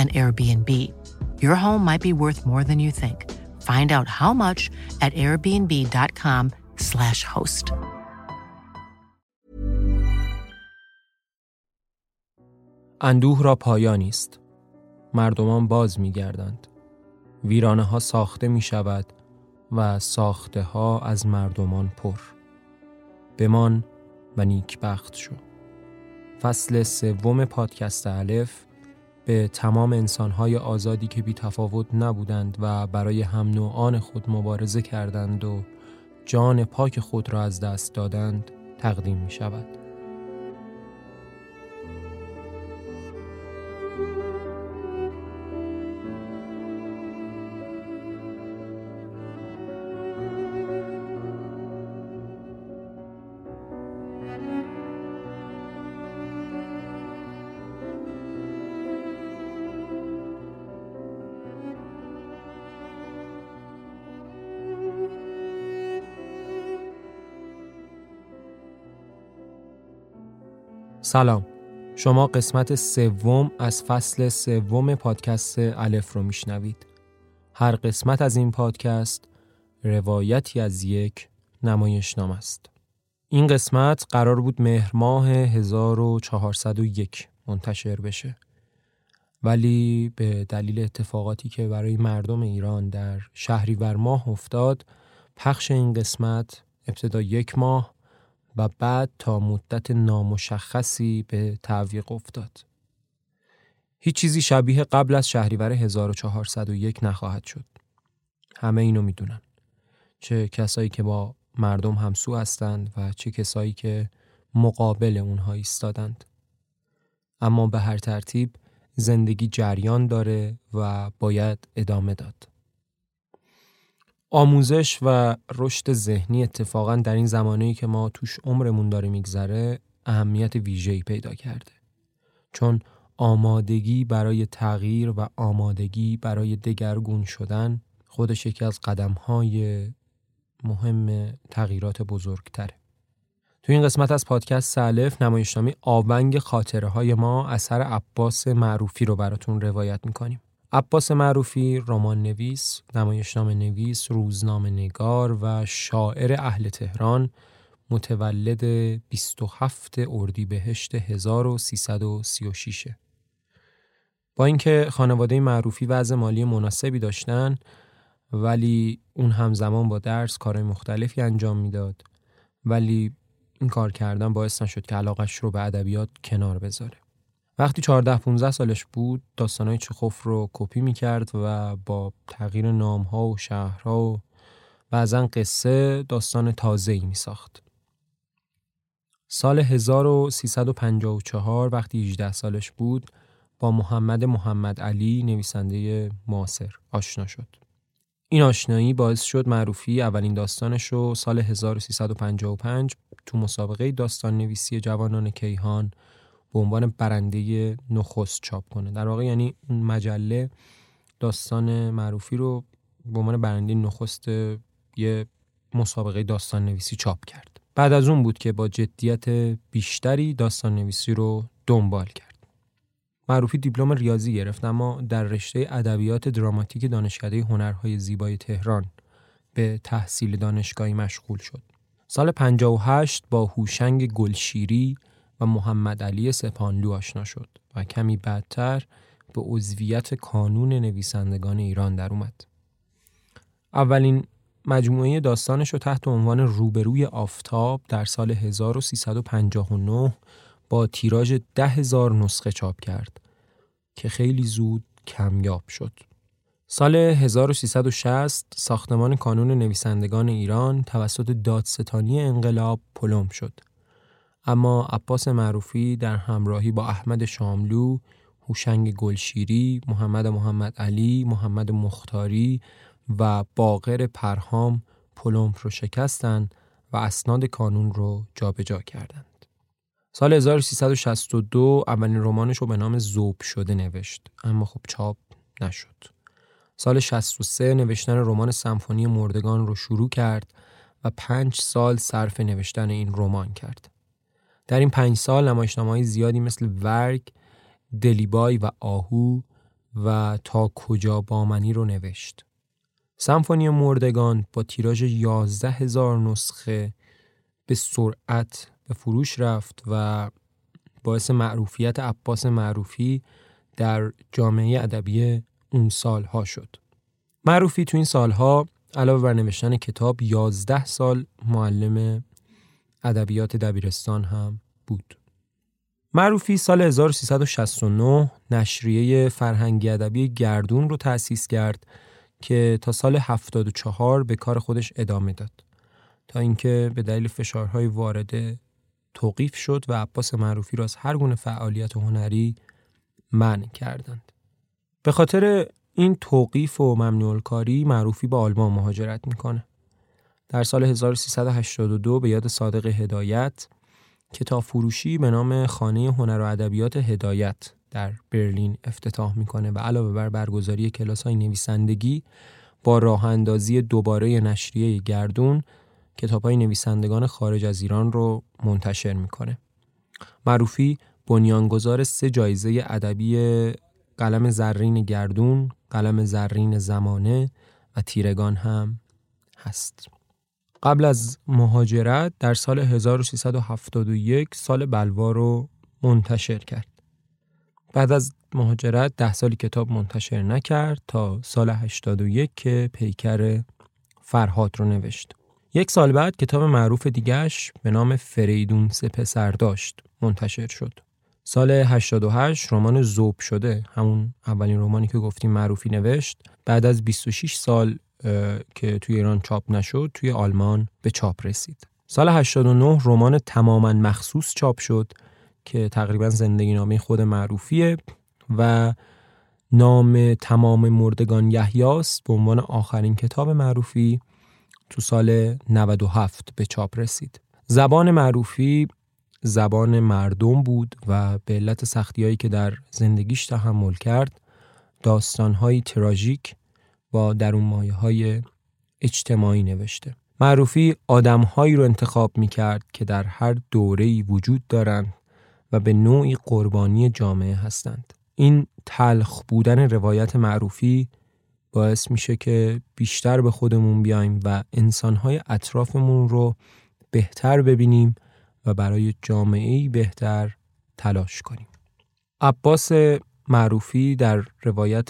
an Airbnb. Your home might be worth more than you think. Find out how much at airbnb.com/slash host. اندوه را پایانی است. مردمان باز می گردند. ویرانه ها ساخته می شود و ساخته ها از مردمان پر. بمان و نیکبخت شو. فصل سوم پادکست الف به تمام انسانهای آزادی که بی تفاوت نبودند و برای هم نوعان خود مبارزه کردند و جان پاک خود را از دست دادند تقدیم می شود. سلام. شما قسمت سوم از فصل سوم پادکست الف رو میشنوید. هر قسمت از این پادکست روایتی از یک نمایشنامه است. این قسمت قرار بود مهر ماه 1401 منتشر بشه. ولی به دلیل اتفاقاتی که برای مردم ایران در شهریور ماه افتاد پخش این قسمت ابتدا یک ماه و بعد تا مدت نامشخصی به تعویق افتاد. هیچ چیزی شبیه قبل از شهریور 1401 نخواهد شد. همه اینو می‌دونن. چه کسایی که با مردم همسو هستند و چه کسایی که مقابل اونها ایستادند. اما به هر ترتیب زندگی جریان داره و باید ادامه داد. آموزش و رشد ذهنی اتفاقا در این زمانی که ما توش عمرمون داره میگذره اهمیت ویژه‌ای پیدا کرده. چون آمادگی برای تغییر و آمادگی برای دگرگون شدن خودش یکی از قدمهای مهم تغییرات بزرگتره. تو این قسمت از پادکست سالف نمایشنامه آونگ خاطره های ما اثر عباس معروفی رو براتون روایت می‌کنیم. عباس معروفی رمان نویس، نمایشنامه نویس، روزنامه نگار و شاعر اهل تهران متولد 27 اردیبهشت 1336 با اینکه خانواده معروفی وضع مالی مناسبی داشتن ولی اون همزمان با درس کارهای مختلفی انجام می‌داد ولی این کار کردن باعث نشد که علاقش رو به ادبیات کنار بذاره. وقتی 14 15 سالش بود داستانای چخوف رو کپی می‌کرد و با تغییر نامها و شهرها و بعضا قصه داستان تازه ای می ساخت. سال 1354 وقتی 18 سالش بود با محمد محمد علی نویسنده معاصر آشنا شد. این آشنایی باعث شد معروفی اولین داستانش رو سال 1355 تو مسابقه داستان نویسی جوانان کیهان به عنوان برنده نخست چاپ کنه. در واقع یعنی اون مجله داستان معروفی رو به عنوان برنده نخست یه مسابقه داستان نویسی چاپ کرد. بعد از اون بود که با جدیت بیشتری داستان نویسی رو دنبال کرد. معروفی دیپلم ریاضی گرفت اما در رشته ادبیات دراماتیک دانشکده هنرهای زیبای تهران به تحصیل دانشگاهی مشغول شد. سال 58 با هوشنگ گلشیری و محمد علی سپانلو آشنا شد و کمی بعدتر به عضویت کانون نویسندگان ایران در اومد. اولین مجموعه داستانش رو تحت عنوان روبروی آفتاب در سال 1359 با تیراژ ده نسخه چاپ کرد که خیلی زود کمیاب شد. سال 1360 ساختمان کانون نویسندگان ایران توسط دادستانی انقلاب پلم شد. اما عباس معروفی در همراهی با احمد شاملو، هوشنگ گلشیری، محمد محمد علی، محمد مختاری و باقر پرهام پلمپ رو شکستند و اسناد کانون رو جابجا کردند. سال 1362 اولین رمانش رو به نام زوب شده نوشت اما خب چاپ نشد. سال 63 نوشتن رمان سمفونی مردگان رو شروع کرد و پنج سال صرف نوشتن این رمان کرد. در این پنج سال نمایشنامه‌های زیادی مثل ورگ، دلیبای و آهو و تا کجا بامنی رو نوشت. سمفونی مردگان با تیراژ 11 هزار نسخه به سرعت به فروش رفت و باعث معروفیت عباس معروفی در جامعه ادبی اون سالها شد. معروفی تو این سالها علاوه بر نوشتن کتاب 11 سال معلم ادبیات دبیرستان هم بود. معروفی سال 1369 نشریه فرهنگی ادبی گردون رو تأسیس کرد که تا سال 74 به کار خودش ادامه داد تا اینکه به دلیل فشارهای وارده توقیف شد و عباس معروفی را از هر گونه فعالیت هنری منع کردند. به خاطر این توقیف و ممنوع کاری معروفی به آلمان مهاجرت می‌کنه. در سال 1382 به یاد صادق هدایت کتاب فروشی به نام خانه هنر و ادبیات هدایت در برلین افتتاح می‌کنه و علاوه بر برگزاری کلاس های نویسندگی با راه اندازی دوباره نشریه گردون کتاب های نویسندگان خارج از ایران رو منتشر می‌کنه. معروفی بنیانگذار سه جایزه ادبی قلم زرین گردون، قلم زرین زمانه و تیرگان هم هست. قبل از مهاجرت در سال 1371 سال بلوا رو منتشر کرد. بعد از مهاجرت ده سالی کتاب منتشر نکرد تا سال 81 که پیکر فرهاد رو نوشت. یک سال بعد کتاب معروف دیگش به نام فریدون سه پسر داشت منتشر شد. سال 88 رمان زوب شده همون اولین رمانی که گفتیم معروفی نوشت بعد از 26 سال که توی ایران چاپ نشد توی آلمان به چاپ رسید. سال 89 رمان تماما مخصوص چاپ شد که تقریبا زندگی نامه خود معروفیه و نام تمام مردگان یحیاست به عنوان آخرین کتاب معروفی تو سال 97 به چاپ رسید. زبان معروفی زبان مردم بود و به علت سختی هایی که در زندگیش تحمل کرد داستانهایی تراژیک با درون مایه های اجتماعی نوشته. معروفی آدمهایی رو انتخاب می کرد که در هر دوره‌ای وجود دارند و به نوعی قربانی جامعه هستند. این تلخ بودن روایت معروفی باعث میشه که بیشتر به خودمون بیایم و انسانهای اطرافمون رو بهتر ببینیم و برای جامعه بهتر تلاش کنیم. عباس معروفی در روایت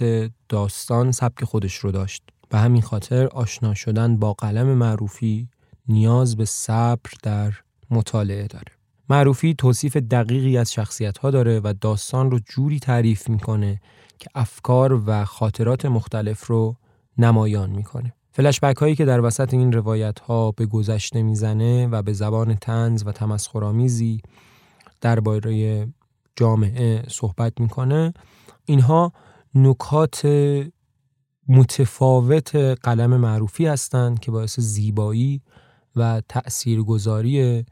داستان سبک خودش رو داشت. به همین خاطر آشنا شدن با قلم معروفی نیاز به صبر در مطالعه داره. معروفی توصیف دقیقی از شخصیت ها داره و داستان رو جوری تعریف می‌کنه که افکار و خاطرات مختلف رو نمایان می‌کنه. فلشبک هایی که در وسط این روایت ها به گذشته می‌زنه و به زبان تنز و تمسخرآمیزی درباره جامعه صحبت می‌کنه اینها نکات متفاوت قلم معروفی هستند که باعث زیبایی و تأثیرگذاری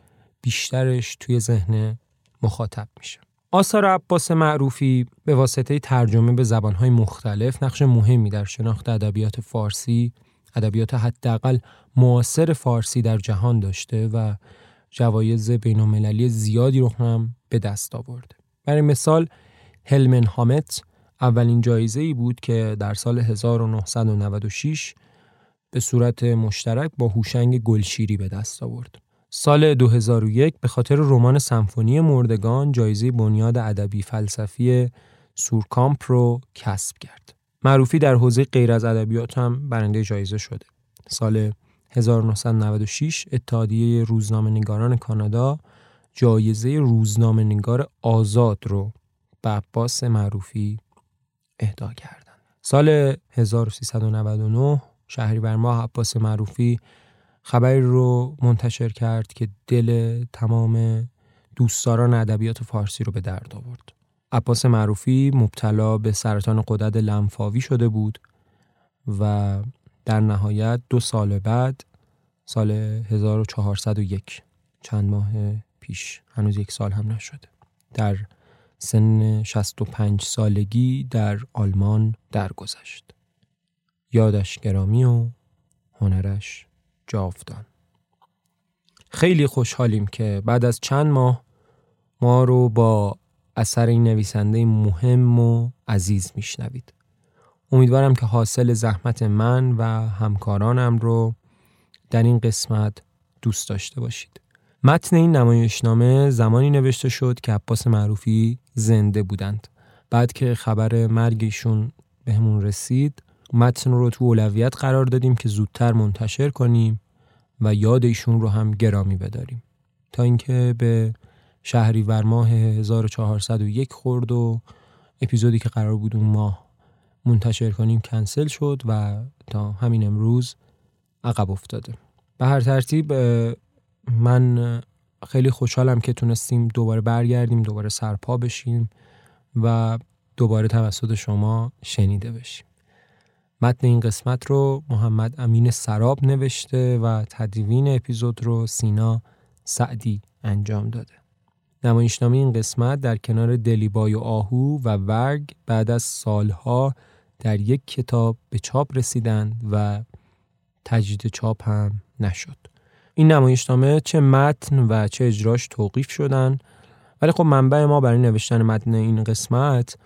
بیشترش توی ذهن مخاطب میشه آثار عباس معروفی به واسطه ترجمه به زبانهای مختلف نقش مهمی در شناخت ادبیات فارسی، ادبیات حداقل معاصر فارسی در جهان داشته و جوایز بین‌المللی زیادی رو هم به دست آورده. برای مثال هلمن هامت اولین جایزه ای بود که در سال 1996 به صورت مشترک با هوشنگ گلشیری به دست آورد. سال 2001 به خاطر رمان سمفونی مردگان جایزه بنیاد ادبی فلسفی سورکامپ رو کسب کرد. معروفی در حوزه غیر از ادبیات هم برنده جایزه شده. سال 1996 اتحادیه روزنامه نگاران کانادا جایزه روزنامه نگار آزاد رو به عباس معروفی اهدا کردند. سال 1399 شهریور ماه عباس معروفی خبری رو منتشر کرد که دل تمام دوستداران ادبیات فارسی رو به درد آورد. عباس معروفی مبتلا به سرطان قدرت لنفاوی شده بود و در نهایت دو سال بعد سال 1401 چند ماه پیش هنوز یک سال هم نشده. در سن 65 سالگی در آلمان درگذشت. یادش گرامی و هنرش جاودان. خیلی خوشحالیم که بعد از چند ماه ما رو با اثر این نویسنده مهم و عزیز میشنوید. امیدوارم که حاصل زحمت من و همکارانم رو در این قسمت دوست داشته باشید. متن این نمایشنامه زمانی نوشته شد که عباس معروفی زنده بودند. بعد که خبر مرگشون بهمون رسید متن رو تو اولویت قرار دادیم که زودتر منتشر کنیم و یاد ایشون رو هم گرامی بداریم. تا اینکه به شهریور ماه 1401 خورد و اپیزودی که قرار بود اون ماه منتشر کنیم کنسل شد و تا همین امروز عقب افتاده. به هر ترتیب من خیلی خوشحالم که تونستیم دوباره برگردیم دوباره سرپا بشیم و دوباره توسط شما شنیده بشیم متن این قسمت رو محمد امین سراب نوشته و تدوین اپیزود رو سینا سعدی انجام داده نمایشنامه این قسمت در کنار دلیبای و آهو و ورگ بعد از سالها در یک کتاب به چاپ رسیدند و تجدید چاپ هم نشد. این نمایشنامه چه متن و چه اجراش توقیف شدن. ولی خب منبع ما برای نوشتن متن این قسمت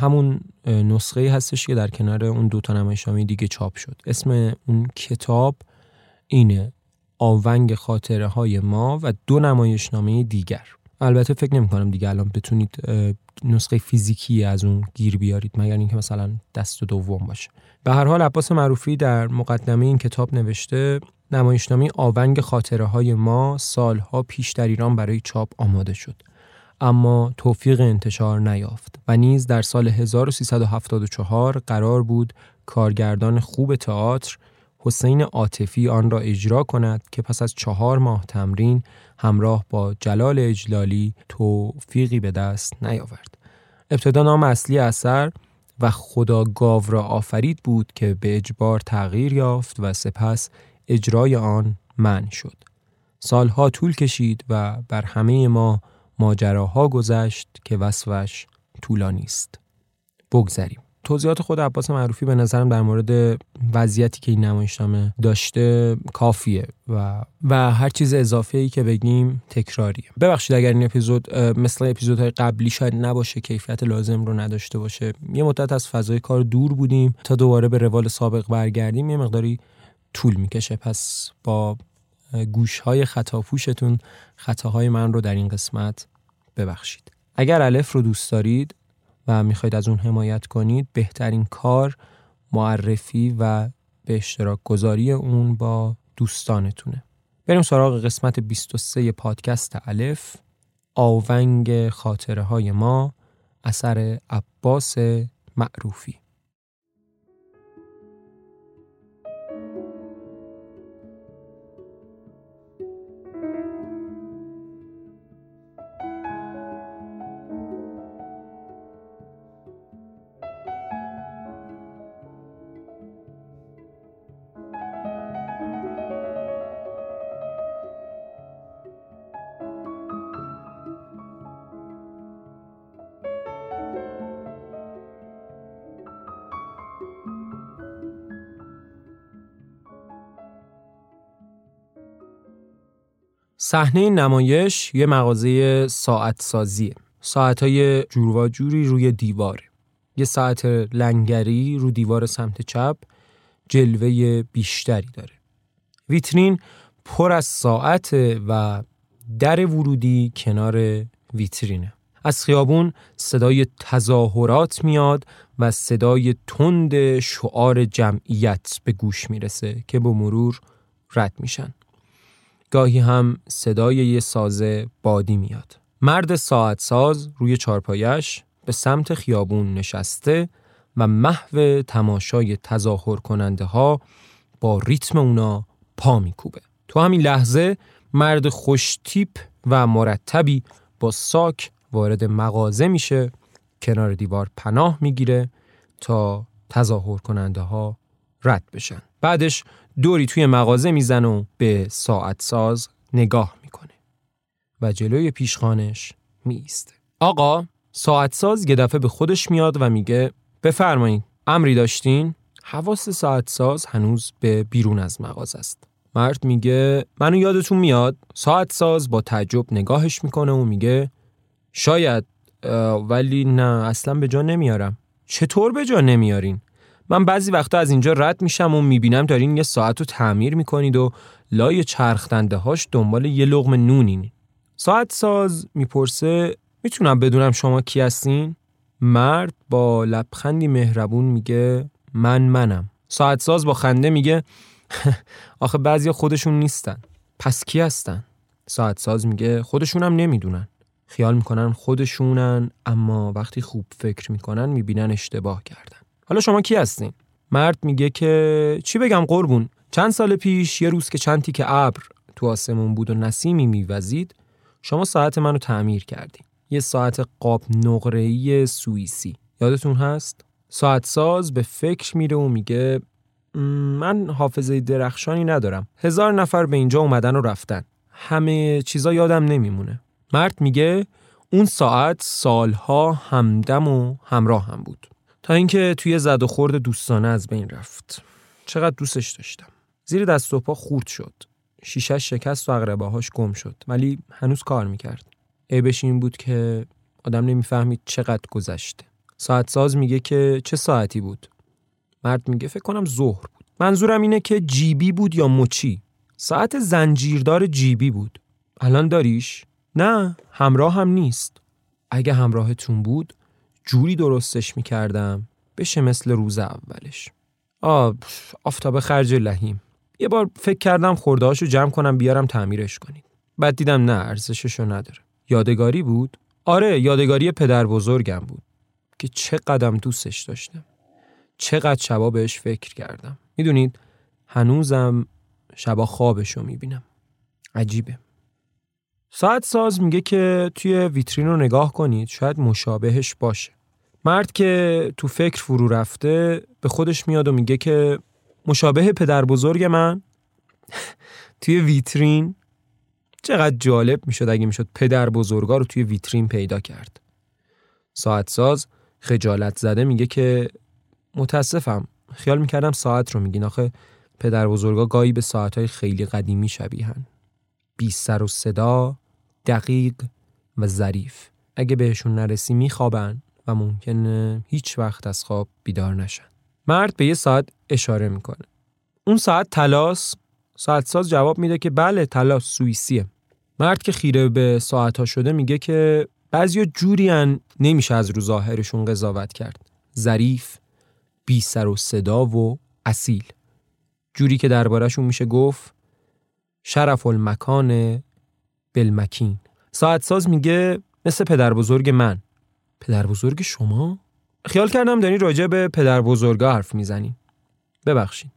همون نسخه هستش که در کنار اون دوتا نمایشنامه دیگه چاپ شد. اسم اون کتاب اینه آونگ خاطره های ما و دو نمایشنامه دیگر. البته فکر نمی کنم دیگه الان بتونید نسخه فیزیکی از اون گیر بیارید مگر اینکه مثلا دست دوم باشه. به هر حال عباس معروفی در مقدمه این کتاب نوشته نمایشنامه آونگ خاطره های ما سالها پیش در ایران برای چاپ آماده شد اما توفیق انتشار نیافت و نیز در سال 1374 قرار بود کارگردان خوب تئاتر حسین عاطفی آن را اجرا کند که پس از چهار ماه تمرین همراه با جلال اجلالی توفیقی به دست نیاورد. ابتدا نام اصلی اثر و خدا گاو را آفرید بود که به اجبار تغییر یافت و سپس اجرای آن من شد. سالها طول کشید و بر همه ما ماجراها گذشت که وصفش طولانی است. بگذریم. توضیحات خود عباس معروفی به نظرم در مورد وضعیتی که این نمایشنامه داشته کافیه و و هر چیز اضافه ای که بگیم تکراریه ببخشید اگر این اپیزود مثل اپیزودهای قبلی شاید نباشه کیفیت لازم رو نداشته باشه یه مدت از فضای کار دور بودیم تا دوباره به روال سابق برگردیم یه مقداری طول می‌کشه. پس با گوش های خطاپوشتون خطاهای من رو در این قسمت ببخشید. اگر الف رو دوست دارید و می‌خواید از اون حمایت کنید بهترین کار معرفی و به اشتراک گذاری اون با دوستانتونه. بریم سراغ قسمت 23 پادکست الف. آونگ خاطره های ما اثر عباس معروفی. صحنه نمایش یه مغازه ساعت سازیه ساعت های جور جوری روی دیواره یه ساعت لنگری رو دیوار سمت چپ جلوه بیشتری داره. ویترین پر از ساعت و در ورودی کنار ویترینه. از خیابون صدای تظاهرات میاد و صدای تند شعار جمعیت به گوش می‌رسه که به مرور رد میشن. گاهی هم صدای یه سازه بادی میاد. مرد ساعت ساز روی چارپایش به سمت خیابون نشسته و محو تماشای تظاهر کننده ها با ریتم اونا پا میکوبه. تو همین لحظه مرد خوشتیپ و مرتبی با ساک وارد مغازه میشه کنار دیوار پناه می‌گیره تا تظاهر کننده ها رد بشن بعدش دوری توی مغازه میزن و به ساعت ساز نگاه می‌کنه و جلوی پیشخانش میسته آقا ساعت ساز یه دفعه به خودش میاد و میگه بفرمایید امری داشتین؟ حواس ساعت ساز هنوز به بیرون از مغازه است. مرد میگه منو یادتون میاد؟ ساعت ساز با تعجب نگاهش می‌کنه و میگه شاید ولی نه اصلا به جا نمیارم. چطور به جا نمیارین؟ من بعضی وقتا از اینجا رد میشم و می‌بینم دارین یه ساعت رو تعمیر می‌کنید و لای چرخدنده هاش دنبال یه لغم نونین ساعت ساز می‌پرسه می‌تونم بدونم شما کی هستین؟ مرد با لبخندی مهربون میگه من منم. ساعت ساز با خنده میگه آخه بعضی خودشون نیستن. پس کی هستن؟ ساعت ساز میگه خودشونم نمی‌دونن. خیال می‌کنن خودشونن اما وقتی خوب فکر می‌کنن می‌بینن اشتباه کردن. حالا شما کی هستین؟ مرد میگه که چی بگم قربون چند سال پیش یه روز که چند که ابر تو آسمون بود و نسیمی میوزید شما ساعت منو تعمیر کردین یه ساعت قاب نقره‌ای سوئیسی. یادتون هست؟ ساعت ساز به فکر میره و میگه من حافظه درخشانی ندارم. هزار نفر به اینجا اومدن و رفتن. همه چیزا یادم نمیمونه. مرد میگه اون ساعت سالها همدم و همراه هم بود. تا اینکه توی زد و خورد دوستانه از بین رفت. چقدر دوستش داشتم. زیر دست و پا خورد شد. شیشش شکست و اقرباهاش گم شد. ولی هنوز کار می‌کرد. عیبش این بود که آدم نمی‌فهمید چقدر گذشته ساعت ساز میگه که چه ساعتی بود. مرد میگه فکر کنم ظهر بود. منظورم اینه که جیبی بود یا مچی. ساعت زنجیردار جیبی بود. الان داریش؟ نه همراه هم نیست. اگه همراهتون بود جوری درستش می‌کردم بشه مثل روز اولش. آب آفتاب خرج لحیم. یه بار فکر کردم خوردهاشو جمع کنم بیارم تعمیرش کنید. بعد دیدم نه ارزششو نداره. یادگاری بود؟ آره یادگاری پدر بزرگم بود. که چه قدم دوستش داشتم. چقدر شبا بهش فکر کردم. می‌دونید هنوزم شبا خوابشو می‌بینم. عجیبه. ساعت ساز میگه که توی ویترین رو نگاه کنید شاید مشابهش باشه. مرد که تو فکر فرو رفته به خودش میاد و میگه که مشابه پدر بزرگ من توی ویترین چقدر جالب می‌شد اگه می‌شد پدر بزرگا رو توی ویترین پیدا کرد. ساعت ساز خجالت زده میگه که متاسفم خیال می‌کردم ساعت رو میگین. آخه پدر بزرگا گاهی به ساعتهای خیلی قدیمی شبیهن بی سر و صدا دقیق و ظریف. اگه بهشون نرسی میخوابن. و ممکنه هیچ وقت از خواب بیدار نشن. مرد به یه ساعت اشاره می‌کنه. اون ساعت تلاس ساعت ساز جواب میده که بله تلاس سوئیسیه. مرد که خیره به ساعت ها شده میگه که بعضیا جوریان نمیشه از رو ظاهرشون قضاوت کرد. ظریف بی سر و صدا و اصیل. جوری که دربارهشون میشه گفت شرف المکان ساعت ساز میگه مثل پدر بزرگ من. پدر بزرگ شما؟ خیال کردم داری راجع به پدر بزرگا حرف می‌زنی. ببخشید.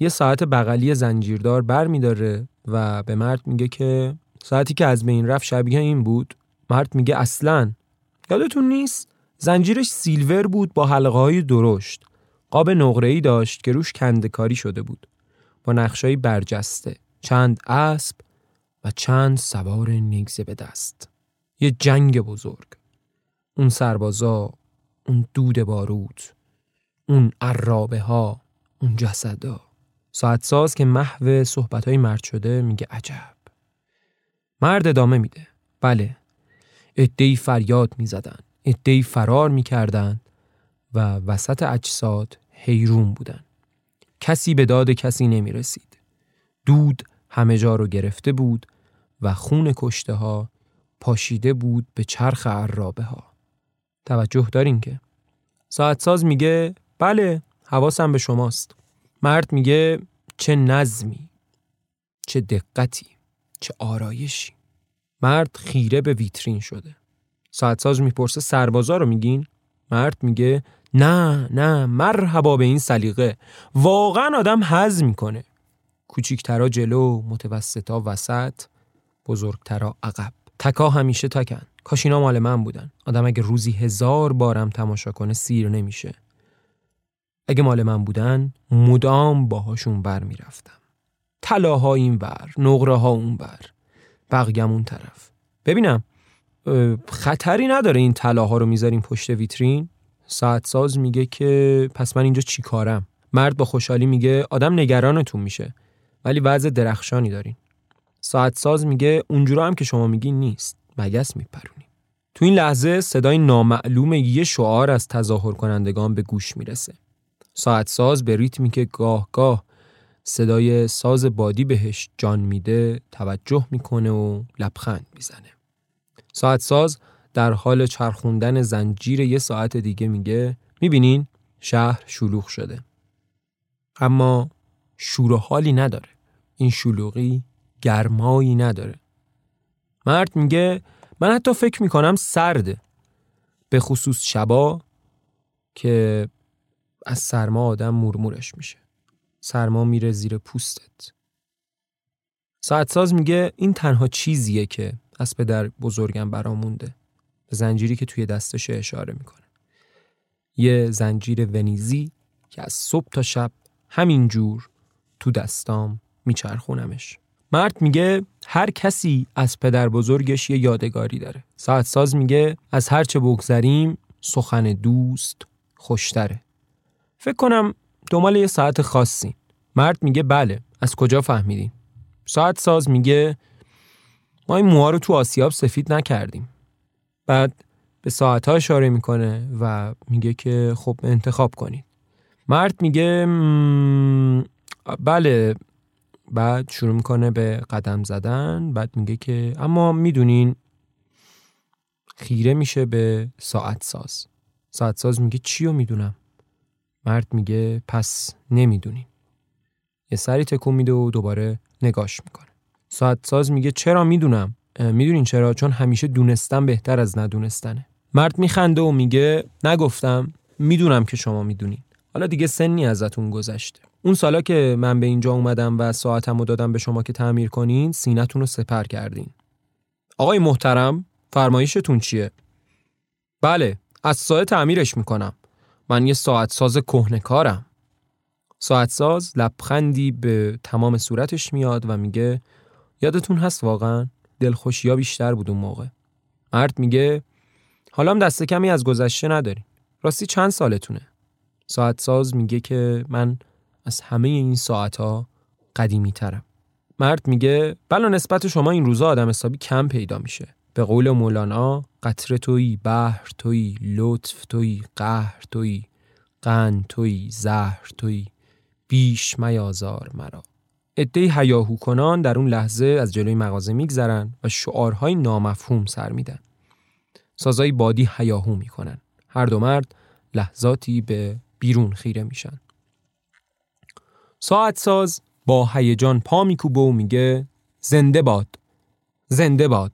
یه ساعت بغلی زنجیردار بر میداره و به مرد میگه که ساعتی که از بین رفت شبیه این بود. مرد میگه اصلا. یادتون نیست؟ زنجیرش سیلور بود با حلقه های درشت. قاب نقره داشت که روش کندکاری شده بود. با نقشایی برجسته. چند اسب و چند سوار نیگزه به دست. یه جنگ بزرگ. اون سربازا اون دود باروت اون عرابه ها اون جسدا. ساعت ساز که محو صحبت های مرد شده میگه عجب. مرد ادامه میده. بله. ادهی فریاد می‌زدند ادهی فرار می‌کردند و وسط اجساد حیرون بودن. کسی به داد کسی نمی رسید. دود همه جا رو گرفته بود و خون کشته ها پاشیده بود به چرخ عرابه ها. توجه دارین که. ساعت ساز میگه بله حواسم به شماست. مرد میگه چه نظمی چه دقتی چه آرایشی. مرد خیره به ویترین شده. ساعت ساز می‌پرسه سربازا رو میگین؟ مرد میگه نه نه مرحبا به این سلیقه. واقعا آدم حز می‌کنه. کوچیکترا جلو متوسطا وسط بزرگترا عقب. تکا همیشه تکن. کاش اینا مال من بودن. آدم اگه روزی هزار بارم تماشا کنه سیر نمیشه. اگه مال من بودن مدام باهاشون بر می‌رفتم. طلاها این بر نقره ها اون بر بقیم اون طرف. ببینم خطری نداره این طلاها رو می‌ذاریم پشت ویترین؟ ساعت ساز میگه که پس من اینجا چی کارم؟ مرد با خوشحالی میگه آدم نگرانتون میشه. ولی وضع درخشانی دارین. ساعت ساز میگه اونجورا هم که شما میگین نیست. مگس میپرونی تو این لحظه صدای نامعلوم یه شعار از تظاهر کنندگان به گوش می‌رسه. ساعت ساز به ریتمی که گاه گاه صدای ساز بادی بهش جان میده توجه می‌کنه و لبخند می‌زنه. ساعت ساز در حال چرخوندن زنجیر یه ساعت دیگه میگه می‌بینین شهر شلوغ شده. اما شور و حالی نداره. این شلوغی گرمایی نداره. مرد میگه من حتی فکر می‌کنم سرده به خصوص شبا که از سرما آدم مرمورش میشه. سرما میره زیر پوستت. ساعت ساز میگه این تنها چیزیه که از پدر بزرگم برامونده. به زنجیری که توی دستش اشاره می‌کنه. یه زنجیر ونیزی که از صبح تا شب همینجور تو دستام میچرخونمش. مرد میگه هر کسی از پدر بزرگش یه یادگاری داره. ساعت ساز میگه از هرچه بگذریم سخن دوست خوشتره. فکر کنم دنبال یه ساعت خاصی. مرد میگه بله از کجا فهمیدین؟ ساعت ساز میگه ما این موها رو تو آسیاب سفید نکردیم. بعد به ساعت ها اشاره می‌کنه و میگه که خب انتخاب کنید. مرد میگه بله بعد شروع می‌کنه به قدم زدن بعد میگه که اما می‌دونین خیره میشه به ساعت ساز. ساعت ساز میگه چی رو می‌دونم؟ مرد میگه پس نمی‌دونین. یه سری تکون میده و دوباره نگاش می‌کنه. ساعت ساز میگه چرا می‌دونم؟ می‌دونین چرا؟ چون همیشه دونستن بهتر از ندونستنه. مرد میخنده و میگه نگفتم می‌دونم که شما می‌دونین. حالا دیگه سنی ازتون گذشته. اون سالا که من به اینجا اومدم و ساعتمو دادم به شما که تعمیر کنین سینتون رو سپر کردین. آقای محترم فرمایشتون چیه؟ بله از ساعت تعمیرش می‌کنم. من یه ساعت ساز کهنکارم ساعت ساز لبخندی به تمام صورتش میاد و میگه یادتون هست واقعا؟ دلخوشی ها بیشتر بود اون موقع. مرد میگه حالا هم دست کمی از گذشته نداری راستی چند سالتونه؟ ساعت ساز میگه که من از همه این ساعت ها قدیمی ترم مرد میگه بلا نسبت شما این روزا آدم حسابی کم پیدا میشه به قول مولانا قطره توی بحر توی لطف توی قهر توی قند توی زهر توی بیش میازار مرا عده هیاهو کنان در اون لحظه از جلوی مغازه میگذرن و شعارهای نامفهوم سر میدن. سازای بادی هیاهو می‌کنن. هر دو مرد لحظاتی به بیرون خیره میشن. ساعت ساز با هیجان پا میکوبه و میگه زنده باد. زنده باد.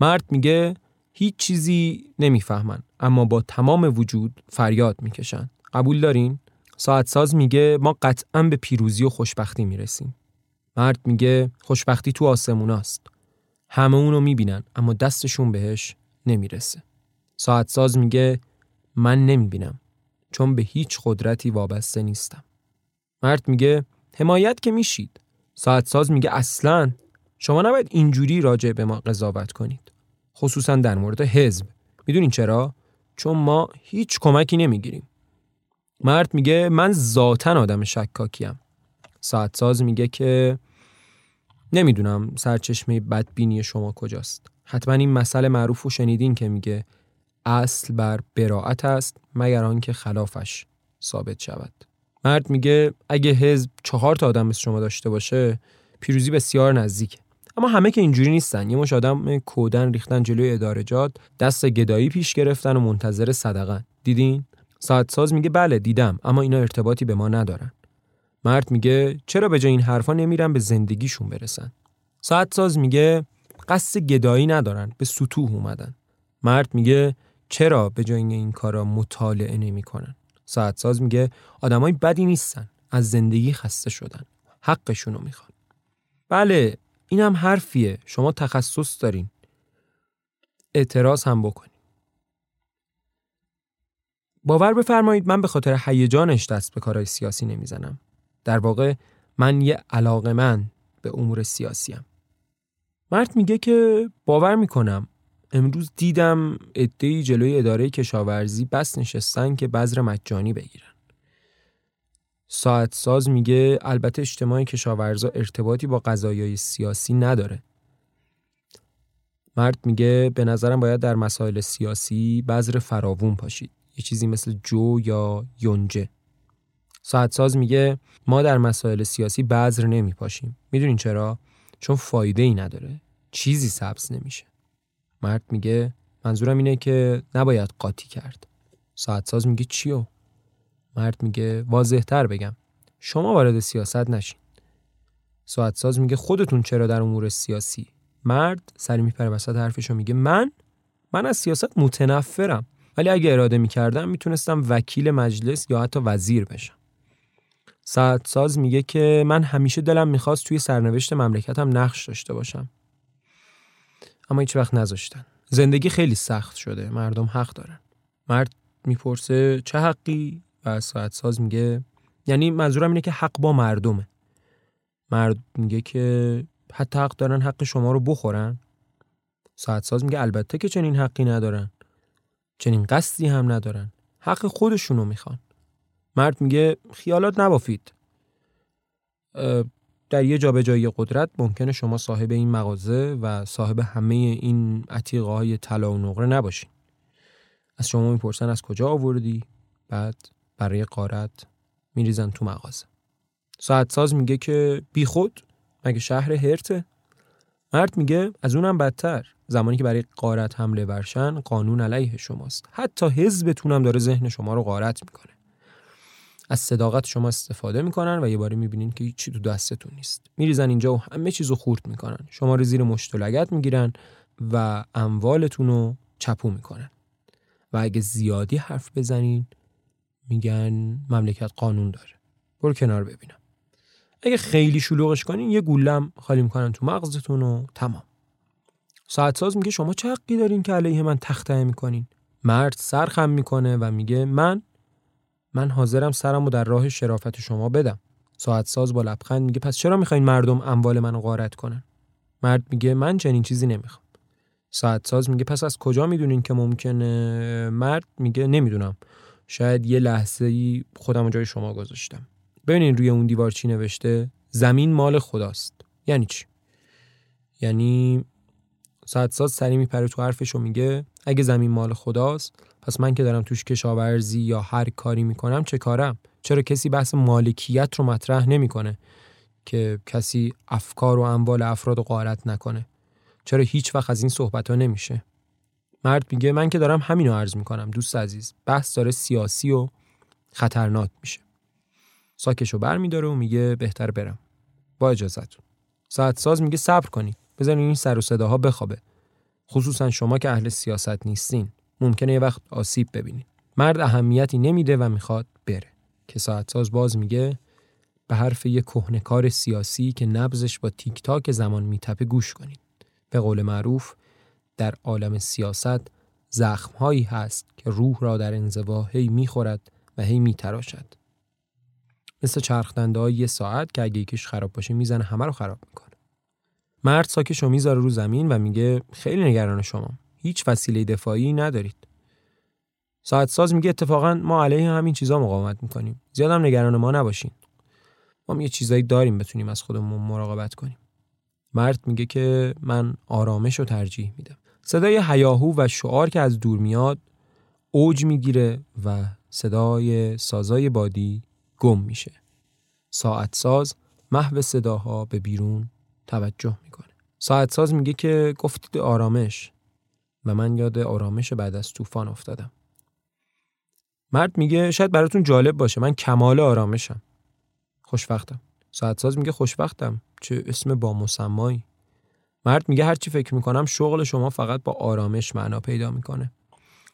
مرد میگه هیچ چیزی نمی‌فهمن اما با تمام وجود فریاد می‌کشن. قبول دارین؟ ساعت ساز میگه ما قطعا به پیروزی و خوشبختی می‌رسیم. مرد میگه خوشبختی تو آسموناست. همه اونو می‌بینن اما دستشون بهش نمی‌رسه. ساعت ساز میگه من نمی‌بینم چون به هیچ قدرتی وابسته نیستم. مرد میگه حمایت که میشید. ساعت ساز میگه اصلا شما نباید اینجوری راجع به ما قضاوت کنید. خصوصا در مورد حزب. می‌دونین چرا؟ چون ما هیچ کمکی نمی‌گیریم. مرد میگه من ذاتا آدم شکاکیم ساعت ساز میگه که نمی‌دونم سرچشمه بدبینی شما کجاست حتما این مسئله معروف و شنیدین که میگه اصل بر براعت است مگر آنکه خلافش ثابت شود مرد میگه اگه حزب چهار تا آدم مثل شما داشته باشه پیروزی بسیار نزدیکه. اما همه که اینجوری نیستن. یه مش آدم کودن ریختن جلوی ادارجات دست گدایی پیش گرفتن و منتظر صدقن دیدین؟ ساعت ساز میگه بله دیدم اما اینا ارتباطی به ما ندارن. مرد میگه چرا به جای این حرفا نمیرن به زندگیشون برسن؟ ساعت ساز میگه قصد گدایی ندارن به سطوح اومدن. مرد میگه چرا به جای این کارا مطالعه نمی‌کنن؟ ساعت ساز میگه آدمای بدی نیستن از زندگی خسته شدن. حقشونو می‌خوان. بله این هم حرفیه. شما تخصص دارین. اعتراض هم بکنین. باور بفرمایید من به خاطر هیجانش دست به کارهای سیاسی نمی‌زنم. در واقع من یه علاقه من به امور سیاسیم مرد میگه که باور می‌کنم. امروز دیدم ادهی جلوی اداره کشاورزی بس نشستن که بذر مجانی بگیرن ساعت ساز میگه البته اجتماع کشاورزا ارتباطی با قضایای سیاسی نداره. مرد میگه به نظرم باید در مسائل سیاسی بذر فراوون پاشید. یه چیزی مثل جو یا یونجه. ساعت ساز میگه ما در مسائل سیاسی بذر نمی پاشیم. می‌دونین چرا؟ چون فایده ای نداره. چیزی سبز نمیشه. مرد میگه منظورم اینه که نباید قاطی کرد. ساعت ساز میگه چیو؟ مرد میگه واضح تر بگم. شما وارد سیاست نشین. ساعت ساز میگه خودتون چرا در امور سیاسی؟ مرد سری میپره وسط حرفشو میگه من؟ من از سیاست متنفرم. ولی اگه اراده می‌کردم می‌تونستم وکیل مجلس یا حتی وزیر بشم. ساعت ساز میگه که من همیشه دلم می‌خواست توی سرنوشت مملکتم نقش داشته باشم. اما هیچ وقت نذاشتن. زندگی خیلی سخت شده. مردم حق دارن. مرد می‌پرسه چه حقی؟ و ساعت ساز میگه یعنی منظورم اینه که حق با مردمه. مرد میگه که حتی حق دارن حق شما رو بخورن. ساعت ساز میگه البته که چنین حقی ندارن. چنین قصدی هم ندارن. حق خودشونو می‌خوان. مرد میگه خیالات نبافید. در یه جابجایی قدرت ممکنه شما صاحب این مغازه و صاحب همه این عتیقه های طلا و نقره نباشین. از شما می‌پرسن از کجا آوردی؟ بعد برای قارت میریزن تو مغازه. ساعت ساز میگه که بی خود مگه شهر هرته؟ مرد میگه از اونم بدتر. زمانی که برای قارت حمله ورشن قانون علیه شماست. حتی حزبتون هم داره ذهن شما رو قارت می‌کنه. از صداقت شما استفاده می‌کنن و یه باری می‌بینین که هیچی تو دستتون نیست. میریزن اینجا و همه چیزو خورد می‌کنن. شما رو زیر مشت و لگت می‌گیرن و اموالتون رو چپو می‌کنن. و اگه زیادی حرف بزنین میگن مملکت قانون داره. برو کنار ببینم. اگه خیلی شلوغش کنین یه گولم خالی می‌کنن تو مغزتون و تمام. ساعت ساز میگه شما چه حقی دارین که علیه من تخته می‌کنین؟ مرد سرخم می‌کنه و میگه من من حاضرم سرمو در راه شرافت شما بدم. ساعت ساز با لبخند میگه پس چرا می‌خواین مردم اموال منو غارت کنن؟ مرد میگه من چنین چیزی نمی‌خوام. ساعت ساز میگه پس از کجا می‌دونین که ممکنه؟ مرد میگه نمی‌دونم. شاید یه لحظه ای خودم جای شما گذاشتم. ببینین روی اون دیوار چی نوشته؟ زمین مال خداست. یعنی چی؟ یعنی ساعت ساز سری میپره تو حرفش و میگه اگه زمین مال خداست پس من که دارم توش کشاورزی یا هر کاری می‌کنم چه کارم؟ چرا کسی بحث مالکیت رو مطرح نمی‌کنه که کسی افکار و اموال افراد غارت نکنه؟ چرا هیچ وقت از این صحبت ها نمیشه؟ مرد میگه من که دارم همینو عرض می‌کنم دوست عزیز بحث داره سیاسی و خطرناک میشه. ساکشو بر میداره و میگه بهتر برم. با اجازتون ساعت ساز میگه صبر کنید. بذارین این سر و صداها بخوابه. خصوصا شما که اهل سیاست نیستین. ممکنه یه وقت آسیب ببینید مرد اهمیتی نمیده و می‌خواد بره. که ساعت ساز باز میگه به حرف یه کهنکار سیاسی که نبزش با تیک تاک زمان میتپه گوش کنید. به قول معروف در عالم سیاست زخمهایی هست که روح را در انزوا هی می‌خورد و هی میتراشد. مثل چرخدنده های یه ساعت که اگه یکیش خراب باشه می‌زنه همه رو خراب می‌کنه. مرد ساکش رو می‌ذاره رو زمین و میگه خیلی نگران شما هیچ وسیله دفاعی ندارید. ساعت ساز میگه اتفاقا ما علیه همین چیزا مقاومت می‌کنیم. زیادم نگران ما نباشین. ما یه چیزایی داریم بتونیم از خودمون مراقبت کنیم. مرد میگه که من آرامش رو ترجیح میدم. صدای هیاهو و شعار که از دور میاد اوج می‌گیره و صدای سازای بادی گم میشه. ساعت ساز محو صداها به بیرون توجه می‌کنه. ساعت ساز میگه که گفتید آرامش. و من یاد آرامش بعد از طوفان افتادم. مرد میگه شاید براتون جالب باشه من کمال آرامشم. خوشبختم. ساعت ساز میگه خوشبختم. چه اسم با مسمایی مرد میگه هرچی فکر می‌کنم شغل شما فقط با آرامش معنا پیدا می‌کنه.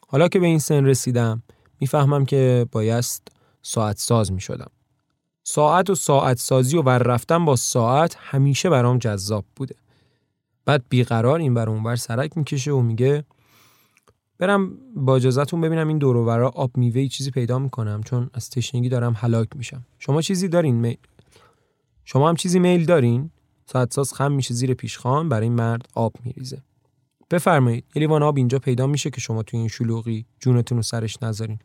حالا که به این سن رسیدم می‌فهمم که بایست ساعت ساز می‌شدم. ساعت و ساعت سازی و ور رفتن با ساعت همیشه برام جذاب بوده. بعد بیقرار این بر اونور سرک می‌کشه و میگه برم با اجازهتون ببینم این دور آب میوه چیزی پیدا می‌کنم چون از تشنگی دارم هلاک میشم. شما چیزی دارین می... شما هم چیزی میل دارین؟ ساعت ساز خم میشه زیر پیشخان برای مرد آب میریزه. بفرمایید یه لیوان آب اینجا پیدا میشه که شما توی این شلوغی جونتون رو سرش نذارین.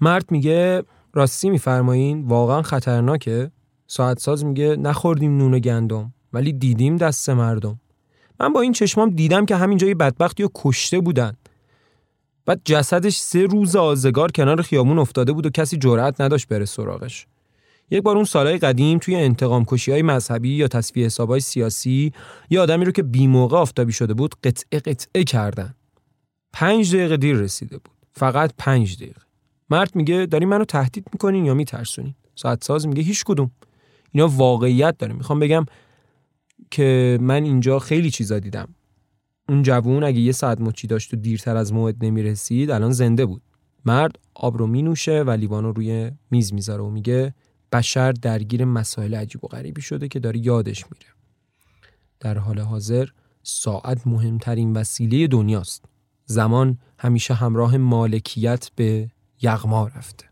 مرد میگه راستی میفرمایین واقعا خطرناکه. ساعت ساز میگه نخوردیم نون و گندم ولی دیدیم دست مردم. من با این چشمام دیدم که همینجا یه بدبختی و کشته بودن. بعد جسدش سه روز آزگار کنار خیابون افتاده بود و کسی جرأت نداشت بره سراغش. یک بار اون سالهای قدیم توی انتقام کشی های مذهبی یا تصفیه حسابای سیاسی یا آدمی رو که بیموقع آفتابی شده بود قطعه قطعه کردن. پنج دقیقه دیر رسیده بود. فقط پنج دقیقه. مرد میگه داری منو تهدید می‌کنین یا میترسونین؟ ساعت ساز میگه هیچ کدوم. اینا واقعیت داره. می‌خوام بگم که من اینجا خیلی چیزا دیدم. اون جوون اگه یه ساعت مچی داشت و دیرتر از موعد نمی‌رسید الان زنده بود. مرد آب رو مینوشه و لیوانو روی میز می‌ذاره و میگه بشر درگیر مسائل عجیب و غریبی شده که داره یادش میره. در حال حاضر ساعت مهمترین وسیله دنیاست. زمان همیشه همراه مالکیت به یغما رفته.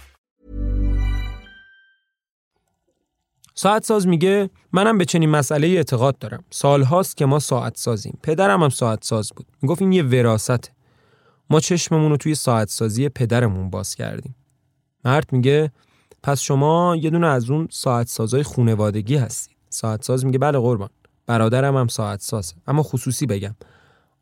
ساعت ساز میگه منم به چنین مسئله اعتقاد دارم. سالهاست که ما ساعت سازیم. پدرم هم ساعت ساز بود. می‌گفت این یه وراثته. ما چشممون رو توی ساعت سازی پدرمون باز کردیم. مرد میگه پس شما یه دونه از اون ساعت سازای خونوادگی هستید. ساعت ساز میگه بله قربان. برادرم هم ساعت سازه. اما خصوصی بگم.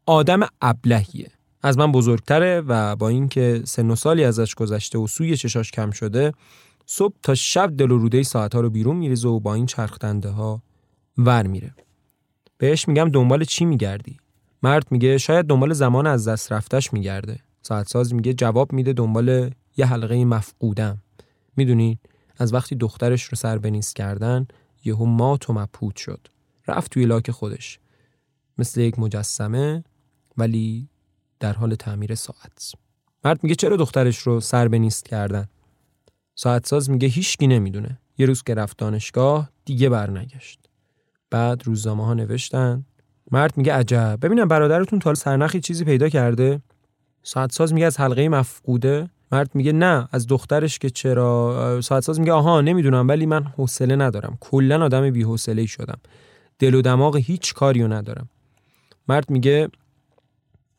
آدم ابلهیه. از من بزرگتره و با اینکه سن و سالی ازش گذشته و سوی چشاش کم شده صبح تا شب دل و روده رو بیرون میریزه و با این چرخدنده ها ور میره. بهش میگم دنبال چی میگردی؟ مرد میگه شاید دنبال زمان از دست رفتش میگرده. ساعت ساز میگه جواب میده دنبال یه حلقه مفقودم. می‌دونین از وقتی دخترش رو سر بنیست کردن یهو مات و مبهوت شد. رفت توی لاک خودش. مثل یک مجسمه ولی در حال تعمیر ساعت. مرد میگه چرا دخترش رو سر بنیست کردن؟ ساعت ساز میگه هیچکی نمی‌دونه. یه روز که رفت دانشگاه دیگه برنگشت. بعد روزنامه ها نوشتن. مرد میگه عجب. ببینم برادرتون تا سرنخی چیزی پیدا کرده؟ ساعت ساز میگه از حلقه مفقوده. مرد میگه نه از دخترش که چرا؟ ساعت ساز میگه آها نمی‌دونم ولی من حوصله ندارم. کلا آدم بی حوصله شدم. دل و دماغ هیچ کاریو ندارم. مرد میگه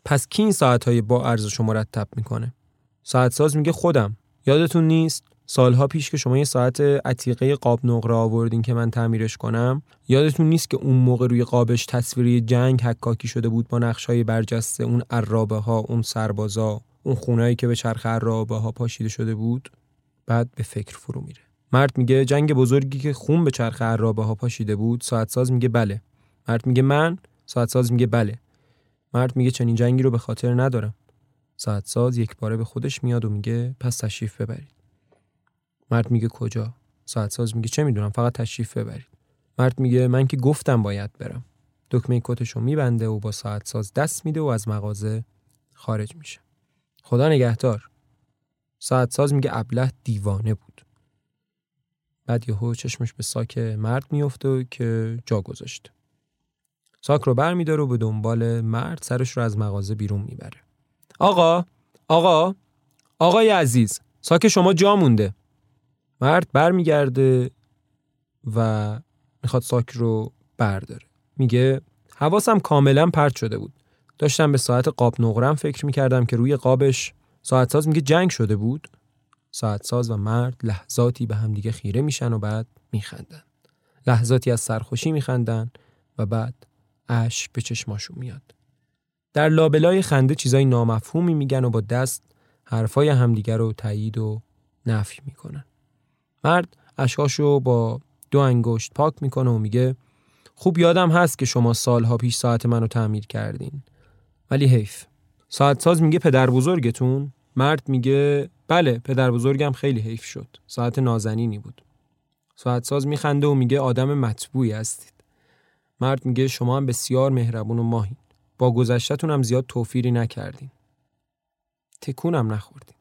پس کی این ساعت های با ارزش مرتب می‌کنه؟ ساعت ساز میگه خودم. یادتون نیست؟ سالها پیش که شما یه ساعت عتیقه قاب نقره آوردین که من تعمیرش کنم یادتون نیست که اون موقع روی قابش تصویری جنگ حکاکی شده بود با نقشای برجسته اون عرابه ها اون سربازا اون خونایی که به چرخ عرابه ها پاشیده شده بود؟ بعد به فکر فرو میره. مرد میگه جنگ بزرگی که خون به چرخ عرابه ها پاشیده بود ساعت ساز میگه بله. مرد میگه من؟ ساعت ساز میگه بله. مرد میگه چنین جنگی رو به خاطر ندارم. ساعت ساز یک باره به خودش میاد و میگه پس تشریف ببرید. مرد میگه کجا؟ ساعت ساز میگه چه می‌دونم فقط تشریف ببرید. مرد میگه من که گفتم باید برم. دکمه کتش رو میبنده و با ساعت ساز دست میده و از مغازه خارج میشه. خدا نگهدار. ساعت ساز میگه ابله دیوانه بود. بعد یهو چشمش به ساک مرد میفته که جا گذاشته ساک رو بر میداره و به دنبال مرد سرش رو از مغازه بیرون می‌بره. آقا آقا آقای عزیز ساک شما جا مونده. مرد برمیگرده و می‌خواد ساک رو برداره. میگه حواسم کاملا پرت شده بود. داشتم به ساعت قاب نقرم فکر می‌کردم که روی قابش ساعت ساز میگه جنگ شده بود. ساعت ساز و مرد لحظاتی به هم دیگه خیره میشن و بعد میخندن. لحظاتی از سرخوشی میخندن و بعد اش به چشماشون میاد. در لابلای خنده چیزای نامفهومی میگن و با دست حرفای همدیگر رو تایید و نفی می‌کنن. مرد اشکاشو با دو انگشت پاک می‌کنه و میگه خوب یادم هست که شما سالها پیش ساعت منو تعمیر کردین. ولی حیف. ساعت ساز میگه پدر بزرگتون؟ مرد میگه بله پدر بزرگم خیلی حیف شد. ساعت نازنینی بود. ساعت ساز میخنده و میگه آدم مطبوعی هستید. مرد میگه شما هم بسیار مهربون و ماهین با گذشتتون هم زیاد توفیری نکردین. تکونم نخوردین.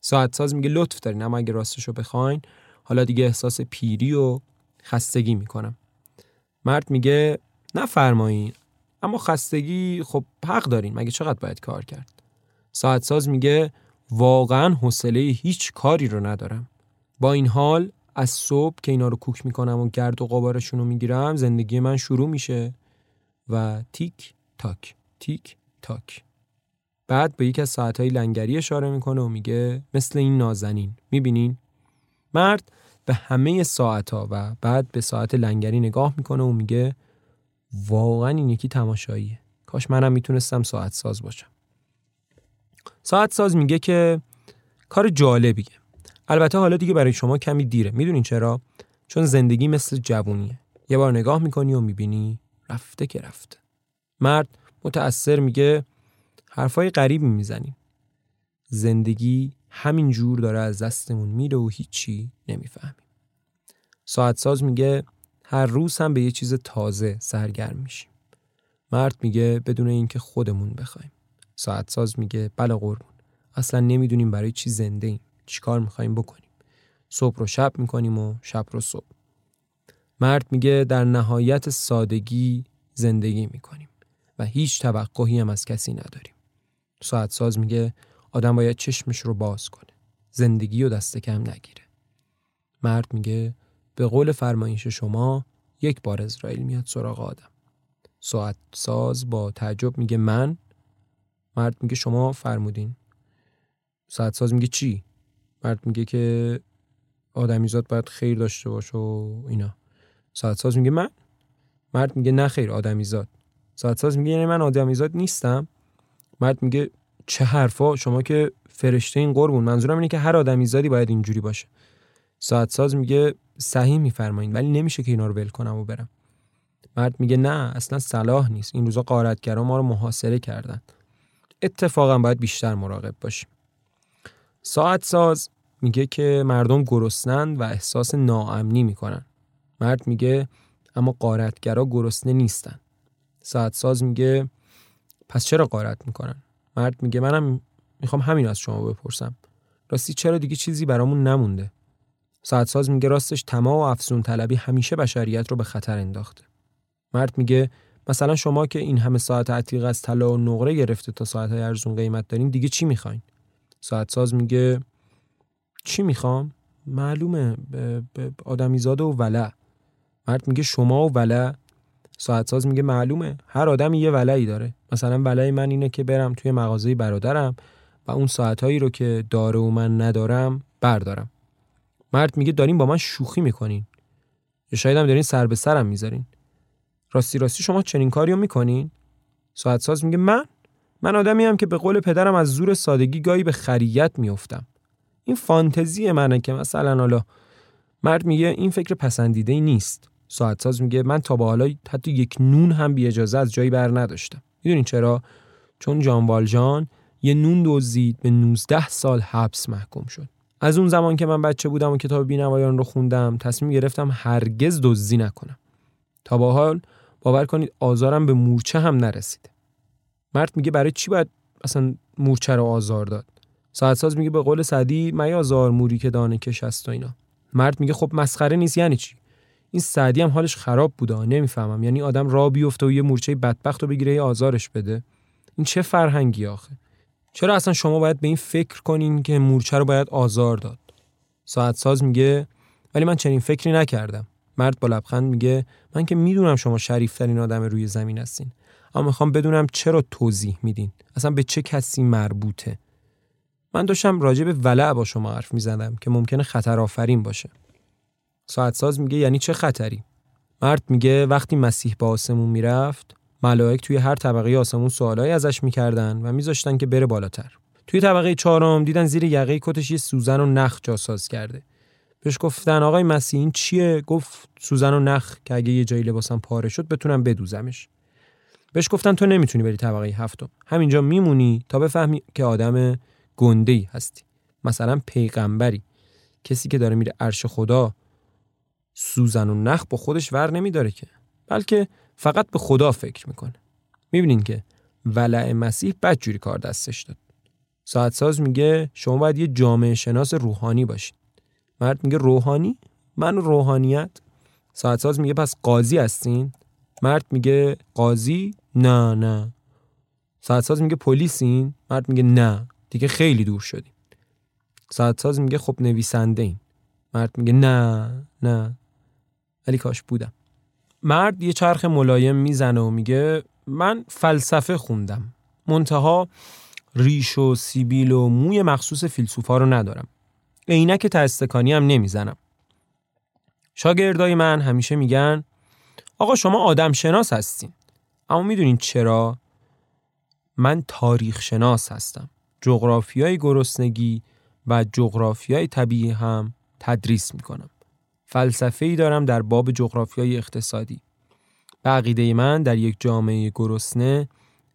ساعت ساز میگه لطف دارین اما اگه راستشو بخواین حالا دیگه احساس پیری و خستگی می‌کنم. مرد میگه نفرمایین اما خستگی خب حق دارین مگه چقدر باید کار کرد؟ ساعت ساز میگه واقعا حوصله هیچ کاری رو ندارم. با این حال از صبح که اینا رو کوک می‌کنم و گرد و غبارشون رو می‌گیرم زندگی من شروع میشه. و تیک تاک تیک تاک. بعد به یک از ساعتهای لنگری اشاره می‌کنه و میگه مثل این نازنین می‌بینین؟ مرد به همه ساعت ها و بعد به ساعت لنگری نگاه می‌کنه و میگه واقعا این یکی تماشاییه. کاش منم می‌تونستم ساعت ساز باشم. ساعت ساز میگه که کار جالبیه. البته حالا دیگه برای شما کمی دیره. می‌دونین چرا؟ چون زندگی مثل جوونیه. یه بار نگاه می‌کنی و می‌بینی رفته که رفته. مرد متأثر میگه حرفای غریبی می‌زنیم زندگی همین جور داره از دستمون میره و هیچی نمی‌فهمیم. ساعت ساز میگه هر روز هم به یه چیز تازه سرگرم میشیم. مرد میگه بدون اینکه خودمون بخوایم. ساعت ساز میگه بله قربون. اصلا نمی‌دونیم برای چی زنده ایم. چیکار می‌خوایم بکنیم؟ صبح رو شب می‌کنیم و شب رو صبح. مرد میگه در نهایت سادگی زندگی می‌کنیم و هیچ توقعی هم از کسی نداریم. ساعت ساز میگه آدم باید چشمش رو باز کنه. زندگی و دست کم نگیره. مرد میگه به قول فرمایش شما یک بار اسرائیل میاد سراغ آدم. ساعت ساز با تعجب میگه من؟ مرد میگه شما فرمودین. ساعت ساز میگه چی؟ مرد میگه که آدمیزاد باید خیر داشته باشه و اینا. ساعت ساز میگه من؟ مرد میگه نه خیر آدمیزاد ساعت ساز میگه یعنی من آدمیزاد نیستم. مرد میگه چه حرفا؟ شما که فرشته این قربون. منظورم اینه که هر آدمیزادی باید اینجوری باشه. ساعت ساز میگه صحیح میفرمایین ولی نمیشه که اینا رو ول کنم و برم. مرد میگه نه اصلا صلاح نیست. این روزا قارتگرا ما رو محاصره کردن. اتفاقا باید بیشتر مراقب باشیم. ساعت ساز میگه که مردم گرسنن و احساس ناامنی می‌کنن. مرد میگه اما قارتگرا گرسنه نیستن. ساعت ساز میگه پس چرا قارت می‌کنن؟ مرد میگه منم می‌خوام همین از شما بپرسم. راستی چرا دیگه چیزی برامون نمونده؟ ساعت ساز میگه راستش تمام و افزون طلبی همیشه بشریت رو به خطر انداخته. مرد میگه مثلا شما که این همه ساعت عتیق از طلا و نقره گرفته تا ساعت های ارزون قیمت دارین دیگه چی می‌خواین؟ ساعت ساز میگه چی می‌خوام؟ معلومه به آدمیزاد و ولع مرد میگه شما و ولع ساعت ساز میگه معلومه هر آدمی یه ولعی داره. مثلا ولع من اینه که برم توی مغازه برادرم و اون ساعتهایی رو که داره و من ندارم بردارم. مرد میگه دارین با من شوخی می‌کنین. یا شاید هم دارین سر به سرم می‌ذارین. راستی راستی شما چنین کاری رو می‌کنین؟ ساعت ساز میگه من؟ من آدمی هم که به قول پدرم از زور سادگی گاهی به خریت میفتم این فانتزی منه که مثلا حالا مرد میگه این فکر پسندیده ای نیست. ساعت ساز میگه من تا به حالا حتی یک نون هم بی اجازه از جایی بر نداشتم. می‌دونین چرا؟ چون جان والجان یه نون دزدید به 19 سال حبس محکوم شد. از اون زمان که من بچه بودم و کتاب بینوایان رو خوندم تصمیم گرفتم هرگز دزدی نکنم. تا با حال باور کنید آزارم به مورچه هم نرسیده مرد میگه برای چی باید اصلا مورچه رو آزار داد؟ ساعت ساز میگه به قول سعدی آزار موری که دانه کش است و اینا؟ مرد میگه خب مسخره نیست یعنی چی؟ این سعدی هم حالش خراب بوده نمی‌فهمم. یعنی آدم را بیفته و یه مورچه بدبخت رو بگیره آزارش بده. این چه فرهنگی آخه؟ چرا اصلا شما باید به این فکر کنین که مورچه رو باید آزار داد؟ ساعت ساز میگه ولی من چنین فکری نکردم. مرد با لبخند میگه من که می‌دونم شما شریفترین آدم روی زمین هستین اما می‌خوام بدونم چرا توضیح میدین؟ اصلا به چه کسی مربوطه؟ من داشتم راجع به ولع با شما حرف می‌زدم که ممکنه خطر آفرین باشه. ساعت ساز میگه یعنی چه خطری؟ مرد میگه وقتی مسیح به آسمون می‌رفت ملائک توی هر طبقه آسمون سوالایی ازش می‌کردن و میذاشتن که بره بالاتر. توی طبقه چهارم دیدن زیر یقه کتش یه سوزن و نخ جاساز کرده. بهش گفتن آقای مسیح این چیه؟ گفت سوزن و نخ که اگه یه جایی لباسم پاره شد بتونم بدوزمش. بهش گفتن تو نمی‌تونی بری طبقه هفتم. همینجا میمونی تا بفهمی که آدم گنده هستی. مثلا پیغمبری. کسی که داره میره عرش خدا سوزن و نخ با خودش ور نمیداره که. بلکه فقط به خدا فکر می‌کنه. می‌بینین که ولع مسیح بدجوری کار دستش داد. ساعت ساز میگه شما باید یه جامعه شناس روحانی باشین. مرد میگه روحانی؟ من روحانیت. ساعت ساز میگه پس قاضی هستین؟ مرد میگه قاضی؟ نه نه. ساعت ساز میگه پلیسین؟ مرد میگه نه. دیگه خیلی دور شدیم. ساعت ساز میگه خب نویسنده این مرد میگه نه نه. ولی کاش بودم. مرد یه چرخ ملایم می‌زنه و میگه من فلسفه خوندم. منتها ریش و سیبیل و موی مخصوص فیلسوفا رو ندارم. عینک تستکانی هم نمی‌زنم. شاگردای من همیشه میگن آقا شما آدم شناس هستین. اما می‌دونین چرا؟ من تاریخ شناس هستم. جغرافیای گرسنگی و جغرافیای طبیعی هم تدریس می‌کنم. فلسفه ای دارم در باب جغرافیای اقتصادی. به من در یک جامعه گرسنه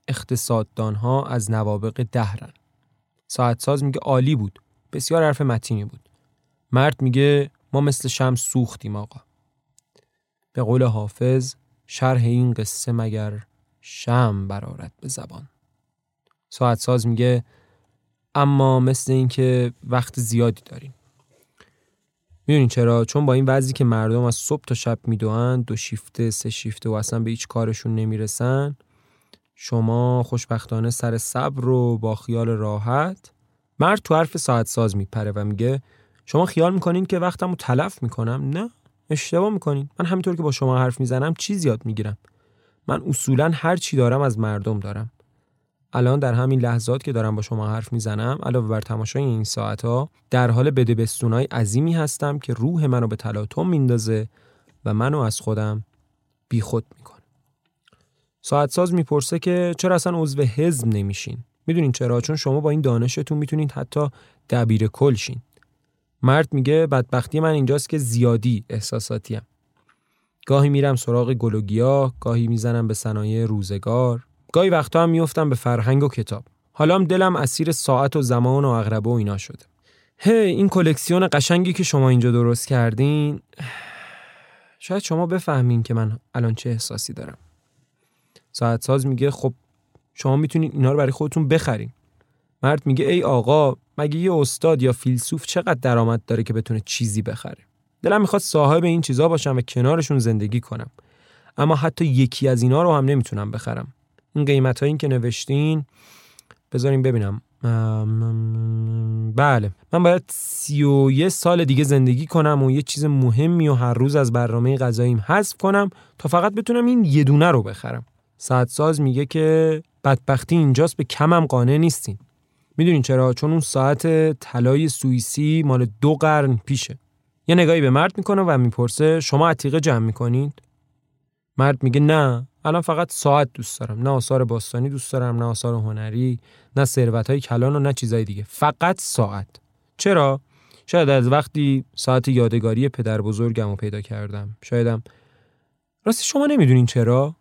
اقتصاددانها از نوابق دهرن. ساعت ساز میگه عالی بود. بسیار حرف متینی بود. مرد میگه ما مثل شمس سوختیم آقا. به قول حافظ شرح این قصه مگر شم برارت به زبان. ساعت ساز میگه اما مثل اینکه وقت زیادی داریم. می‌دونین چرا؟ چون با این وضعی که مردم از صبح تا شب می‌دوند دو شیفته سه شیفته و اصلا به هیچ کارشون نمی‌رسن شما خوشبختانه سر صبر رو با خیال راحت مرد تو حرف ساعت ساز میپره و میگه شما خیال می‌کنین که وقتمو تلف می‌کنم؟ نه اشتباه می‌کنین. من همینطور که با شما حرف می‌زنم چیز یاد می‌گیرم. من اصولا هر چی دارم از مردم دارم. الان در همین لحظات که دارم با شما حرف می‌زنم علاوه بر تماشای این ساعت ها در حال بدبستونای عظیمی هستم که روح منو به تلاطم میندازه و منو از خودم بیخود می‌کنه. ساعت ساز می‌پرسه که چرا اصلا عضو حزب نمیشین؟ می‌دونین چرا؟ چون شما با این دانشتون می‌تونید حتی دبیر کل شین. مرد میگه بدبختی من اینجاست که زیادی احساساتیم. گاهی میرم سراغ گلوگیا گاهی می‌زنم به صنایع روزگار. گاهی وقتا هم میفتم به فرهنگ و کتاب. حالا هم دلم اسیر ساعت و زمان و اغربه و اینا شده. هی این کلکسیون قشنگی که شما اینجا درست کردین شاید شما بفهمین که من الان چه احساسی دارم. ساعت ساز میگه خب شما می‌تونید اینا رو برای خودتون بخرین. مرد میگه ای آقا مگه یه استاد یا فیلسوف چقدر درآمد داره که بتونه چیزی بخره؟ دلم می‌خواد صاحب این چیزا باشم و کنارشون زندگی کنم. اما حتی یکی از اینا رو هم نمی‌تونم بخرم. این قیمت این که نوشتین بذاریم ببینم. بله. من باید سی و یه سال دیگه زندگی کنم و یه چیز مهمی و هر روز از برنامه غذاییم حذف کنم تا فقط بتونم این یه دونه رو بخرم. ساعت ساز میگه که بدبختی اینجاست به کمم قانع نیستین. می‌دونین چرا؟ چون اون ساعت طلای سوئیسی مال دو قرن پیشه. یه نگاهی به مرد می‌کنه و می‌پرسه شما عتیقه جمع می‌کنید؟ مرد میگه نه. الان فقط ساعت دوست دارم. نه آثار باستانی دوست دارم نه آثار هنری نه ثروت های کلان و نه چیزای دیگه. فقط ساعت. چرا؟ شاید از وقتی ساعت یادگاری پدر بزرگم رو پیدا کردم. شایدم راستی شما نمی‌دونین چرا؟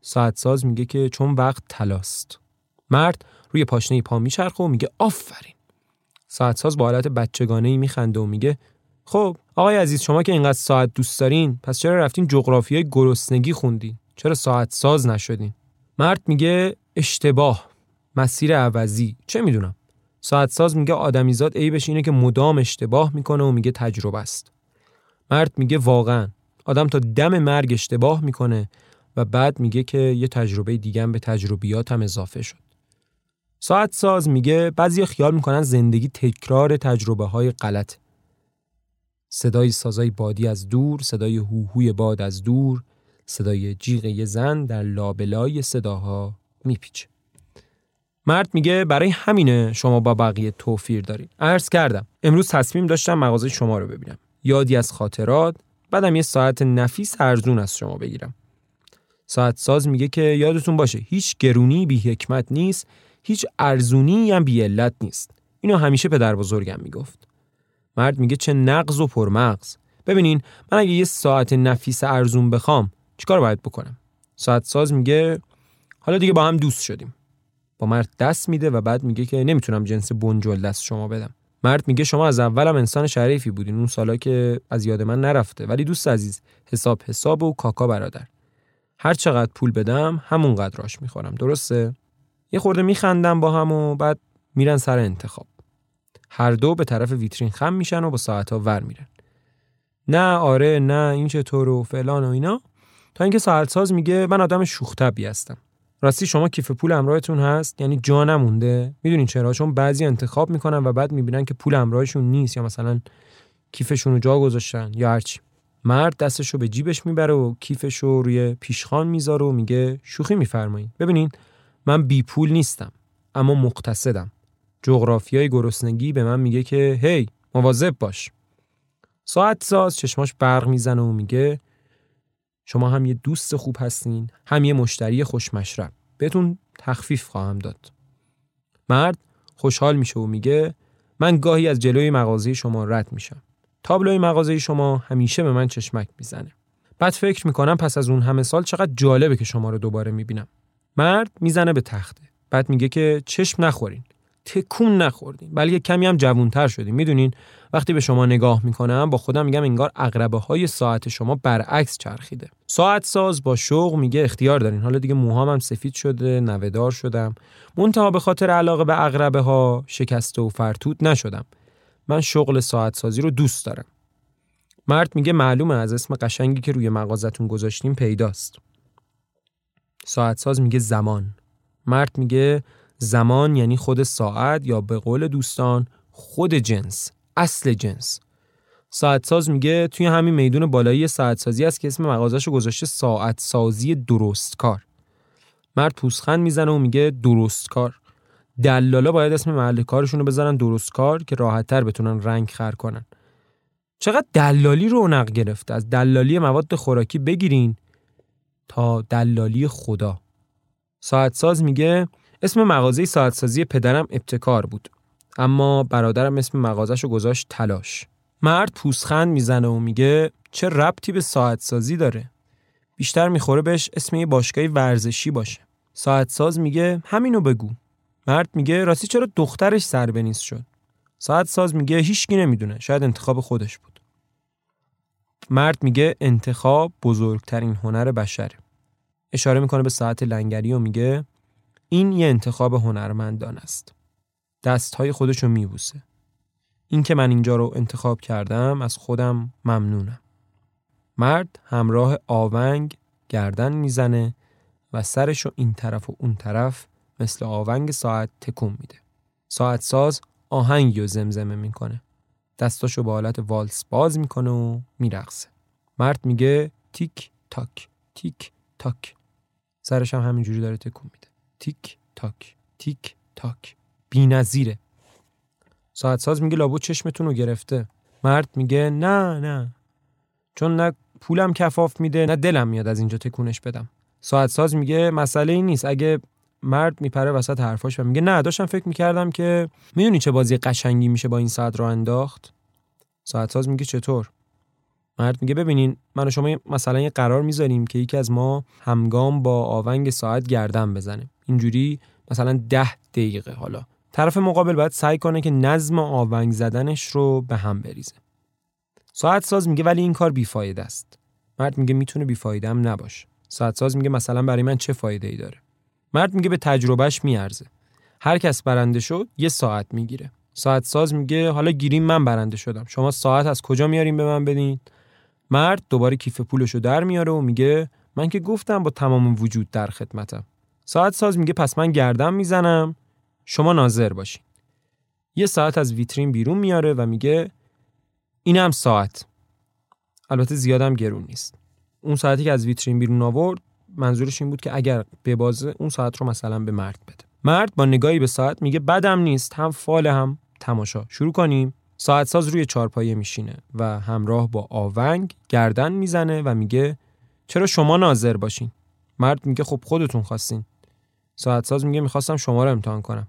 ساعت ساز میگه که چون وقت تلاست مرد روی پاشنه پا میچرخه و میگه آفرین. ساعت ساز با حالت بچگانه ای میخنده و میگه خب آقای عزیز شما که اینقدر ساعت دوست دارین پس چرا رفتین جغرافیای گرسنگی خوندین؟ چرا ساعت ساز نشدین؟ مرد میگه اشتباه مسیر عوضی. چه می‌دونم؟ ساعت ساز میگه آدمیزاد عیبش اینه که مدام اشتباه می‌کنه و میگه تجربه است. مرد میگه واقعا. آدم تا دم مرگ اشتباه می‌کنه و بعد میگه که یه تجربه دیگه به تجربیاتم اضافه شد. ساعت ساز میگه بعضی خیال می‌کنن زندگی تکرار تجربه های غلط صدای سازای بادی از دور صدای هوهوی باد از دور صدای جیغ یه زن در لابلای صداها میپیچه. مرد میگه برای همینه شما با بقیه توفیر دارین. عرض کردم امروز تصمیم داشتم مغازه شما رو ببینم. یادی از خاطرات بعدم یه ساعت نفیس ارزون از شما بگیرم. ساعت ساز میگه که یادتون باشه هیچ گرونی بی حکمت نیست هیچ ارزونی هم بی علت نیست. اینو همیشه پدر بزرگم می‌گفت. مرد میگه چه نقض و پرمغز. ببینین من اگه یه ساعت نفیس ارزون بخوام چیکار باید بکنم؟ ساعت ساز میگه حالا دیگه با هم دوست شدیم. با مرد دست میده و بعد میگه که نمی‌تونم جنس بنجل دست شما بدم. مرد میگه شما از اولم انسان شریفی بودین اون سالا که از یاد من نرفته. ولی دوست عزیز حساب حساب و کاکا برادر. هر چقدر پول بدم همون قدراش می‌خورم. درسته؟ یه خورده میخندم با هم و بعد میرن سر انتخاب. هر دو به طرف ویترین خم میشن و با ساعتها ور میرن. نه آره نه این چطور و فلان و اینا. تا اینکه ساعت ساز میگه من آدم شوخ هستم. راستی شما کیف پول همراهتون هست؟ یعنی جا نمونده می‌دونین چرا؟ چون بعضی انتخاب می‌کنن و بعد می‌بینن که پول همراهشون نیست یا مثلا کیفشون رو جا گذاشتن یا هرچی مرد دستش رو به جیبش می‌بره و کیفش رو روی پیشخان می‌ذاره و میگه شوخی میفرمایید ببینین من بی پول نیستم اما مقتصدم. جغرافیای گرسنگی به من میگه که هی مواظب باش. ساعت ساز چشماش برق می‌زنه و میگه شما هم یه دوست خوب هستین هم یه مشتری خوشمشرب. بهتون تخفیف خواهم داد. مرد خوشحال میشه و میگه من گاهی از جلوی مغازه شما رد میشم. تابلوی مغازه شما همیشه به من چشمک می‌زنه. بعد فکر می‌کنم پس از اون همه سال چقدر جالبه که شما رو دوباره می‌بینم. مرد می‌زنه به تخته. بعد میگه که چشم نخورین. تکون نخوردین. بلکه کمی هم جوونتر شدین. می‌دونین؟ وقتی به شما نگاه می‌کنم با خودم میگم انگار اقربه های ساعت شما برعکس چرخیده. ساعت ساز با شوق میگه اختیار دارین. حالا دیگه موهام هم سفید شده نوهدار شدم. منتها به خاطر علاقه به اقربه ها شکسته و فرتود نشدم. من شغل ساعت سازی رو دوست دارم. مرد میگه معلومه از اسم قشنگی که روی مغازتون گذاشتیم پیداست. ساعت ساز میگه زمان. مرد میگه زمان یعنی خود ساعت یا به قول دوستان خود جنس اصل جنس. ساعت ساز میگه توی همین میدون بالایی ساعت سازی است که اسم مغازهشو گذاشته ساعت سازی درست کار. مرد پوسخند می‌زنه و میگه درست کار. دلالا باید اسم محل کارشون رو بذارن درست کار که راحتتر بتونن رنگ خر کنن. چقدر دلالی رونق گرفته؟ از دلالی مواد خوراکی بگیرین تا دلالی خدا. ساعت ساز میگه اسم مغازه ساعت سازی پدرم ابتکار بود. اما برادرم اسم مغازش رو گذاشت تلاش. مرد پوسخند می‌زنه و میگه چه ربطی به ساعت سازی داره؟ بیشتر می‌خوره بهش اسم یه باشگاه ورزشی باشه. ساعت ساز میگه همینو بگو. مرد میگه راستی چرا دخترش سربنیز شد؟ ساعت ساز میگه هیچکی نمی‌دونه شاید انتخاب خودش بود. مرد میگه انتخاب بزرگترین هنر بشره. اشاره می‌کنه به ساعت لنگری و میگه این یه انتخاب هنرمندان است. دستهای خودش رو میبوسه. این که من اینجا رو انتخاب کردم از خودم ممنونم. مرد همراه آونگ گردن می‌زنه و سرش رو این طرف و اون طرف مثل آونگ ساعت تکون میده. ساعت ساز آهنگی رو زمزمه می‌کنه. دستاشو به حالت والس باز می‌کنه و میرقصه. مرد میگه تیک تاک تیک تاک. سرش هم همینجوری داره تکون میده. تیک تاک تیک تاک. بی‌نظیره. ساعت ساز میگه لابد چشمتون رو گرفته. مرد میگه نه نه. چون نه پولم کفاف میده نه دلم میاد از اینجا تکونش بدم. ساعت ساز میگه مسئله این نیست. اگه مرد میپره وسط حرفاش و میگه نه داشتم فکر می‌کردم که می‌دونی چه بازی قشنگی میشه با این ساعت رو انداخت؟ ساعت ساز میگه چطور؟ مرد میگه ببینین من و شما مثلا یه قرار می‌ذاریم که یکی از ما همگام با آونگ ساعت گردن بزنه. اینجوری مثلا ده دقیقه حالا. طرف مقابل باید سعی کنه که نظم آونگ زدنش رو به هم بریزه. ساعت ساز میگه ولی این کار بیفایده است. مرد میگه می‌تونه بیفایده هم نباشه. ساعت ساز میگه مثلا برای من چه فایده ای داره؟ مرد میگه به تجربهش میارزه. هر کس برنده شد یه ساعت می‌گیره. ساعت ساز میگه حالا گیریم من برنده شدم. شما ساعت از کجا میاریم به من بدین؟ مرد دوباره کیف پولشو در میاره و میگه من که گفتم با تمام وجود در خدمتم. ساعت ساز میگه پس من گردم می‌زنم. شما ناظر باشین. یه ساعت از ویترین بیرون میاره و میگه اینم ساعت. البته زیادم گرون نیست. اون ساعتی که از ویترین بیرون آورد منظورش این بود که اگر به بازه اون ساعت رو مثلا به مرد بده. مرد با نگاهی به ساعت میگه بدم نیست هم فال هم تماشا. شروع کنیم. ساعت ساز روی چارپایه میشینه و همراه با آونگ گردن می‌زنه و میگه چرا شما ناظر باشین؟ مرد میگه خب خودتون خواستین. ساعت ساز میگه می‌خواستم شما رو امتحان کنم.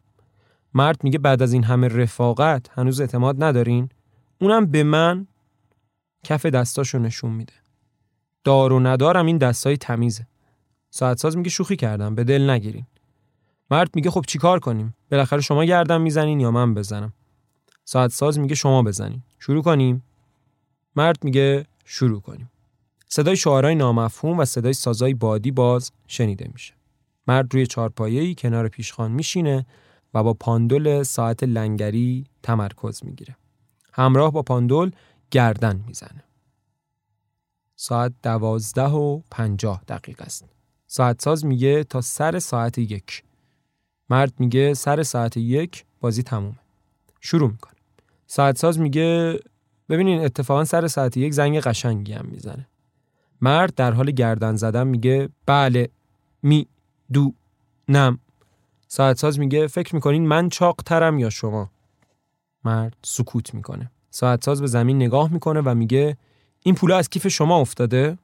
مرد میگه بعد از این همه رفاقت هنوز اعتماد ندارین؟ اونم به من کف دستاشو نشون میده. دار و ندارم این دستای تمیزه. ساعت ساز میگه شوخی کردم به دل نگیرین. مرد میگه خب چیکار کنیم؟ بالاخره شما گردن می‌زنین یا من بزنم؟ ساعت ساز میگه شما بزنین. شروع کنیم. مرد میگه شروع کنیم. صدای شعارهای نامفهوم و صدای سازای بادی باز شنیده میشه. مرد روی چارپایه‌ای کنار پیشخان میشینه و با پاندول ساعت لنگری تمرکز می‌گیره. همراه با پاندول گردن می‌زنه. ساعت دوازده و پنجاه دقیقه است. ساعت ساز میگه تا سر ساعت یک. مرد میگه سر ساعت یک بازی تمومه. شروع می‌کنه. ساعت ساز میگه ببینین اتفاقا سر ساعت یک زنگ قشنگی هم می‌زنه. مرد در حال گردن زدن میگه بله می دو. نم ساعت ساز میگه فکر می‌کنین من چاق ترم یا شما؟ مرد سکوت می‌کنه. ساعت ساز به زمین نگاه می‌کنه و میگه این پولا از کیف شما افتاده؟